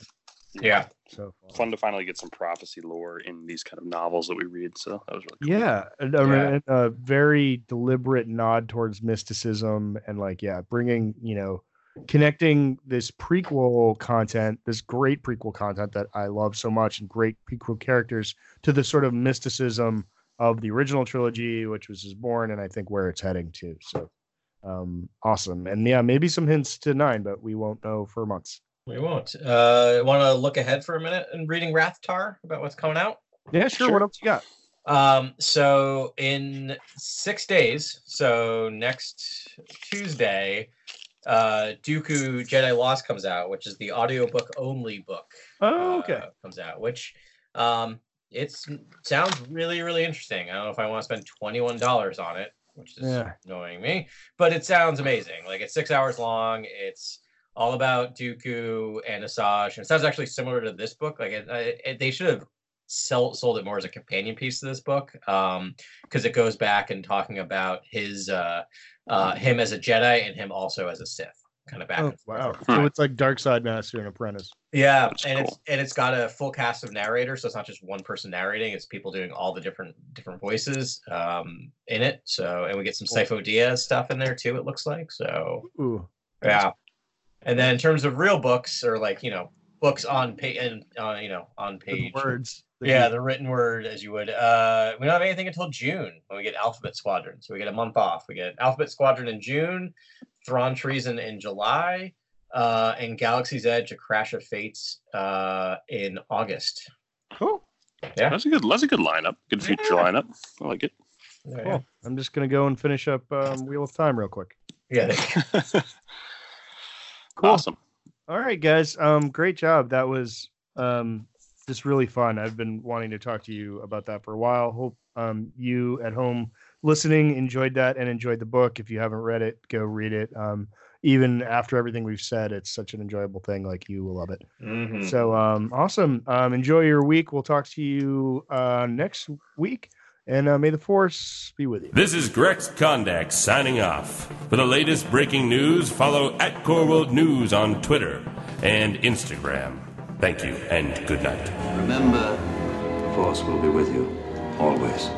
S5: Yeah.
S4: So fun.
S3: Fun to finally get some prophecy lore in these kind of novels that we read. So that was really cool.
S4: Yeah, and, I mean, a very deliberate nod towards mysticism and like yeah, bringing you know, connecting this prequel content, this great prequel content that I love so much, and great prequel characters to the sort of mysticism of the original trilogy, which was is born, and I think where it's heading to. So, um, awesome, and yeah, maybe some hints to nine, but we won't know for months.
S5: We won't. Uh want to look ahead for a minute and reading Rathtar about what's coming out?
S4: Yeah, sure.
S3: Sure.
S4: What else you got?
S5: Um, so in six days, so next Tuesday, uh Dooku Jedi Lost comes out, which is the audiobook only book.
S4: Oh, okay.
S5: uh, comes out, which um it's sounds really, really interesting. I don't know if I want to spend $21 on it, which is
S4: Yeah.
S5: annoying me, but it sounds amazing. Like it's six hours long. It's all about Dooku and Asajj. And it sounds actually similar to this book. Like it, it, it- they should have sell, sold it more as a companion piece to this book um because it goes back and talking about his uh uh him as a jedi and him also as a sith kind of back
S4: Oh, wow. So it's like Dark Side Master and Apprentice.
S5: yeah
S3: That's
S5: and it's and it's got a full cast of narrators so it's not just one person narrating it's people doing all the different different voices um in it so and we get some
S4: Cool.
S5: Sifo Dyas stuff in there too it looks like so
S4: Ooh.
S5: yeah and then in terms of real books or like you know books on page and uh, you know on
S4: the
S5: page
S4: words. that
S5: yeah,
S4: you-
S5: the written word, as you would. Uh, we don't have anything until June when we get Alphabet Squadron. So we get a month off. We get Alphabet Squadron in June, Thrawn Treason in July, uh, and Galaxy's Edge: A Crash of Fates uh, in August.
S4: cool.
S5: Yeah.
S3: That's a good. That's a good lineup. Good future
S5: Yeah.
S3: lineup. I like it.
S4: Cool.
S5: go.
S4: I'm just gonna go and finish up um, Wheel of Time real quick.
S5: Yeah. there you go.
S4: Cool.
S3: Awesome.
S4: All right, guys. Um, great job. That was um just really fun. I've been wanting to talk to you about that for a while. Hope um you at home listening enjoyed that and enjoyed the book. If you haven't read it, go read it. Um, even after everything we've said, it's such an enjoyable thing. Like you will love it.
S5: Mhm.
S4: So um awesome. Um enjoy your week. We'll talk to you uh next week. And uh, may the force be with you.
S9: This is Grex Kondak signing off. For the latest breaking news, follow at Core World News on Twitter and Instagram. Thank you and good night.
S10: Remember, the Force will be with you always.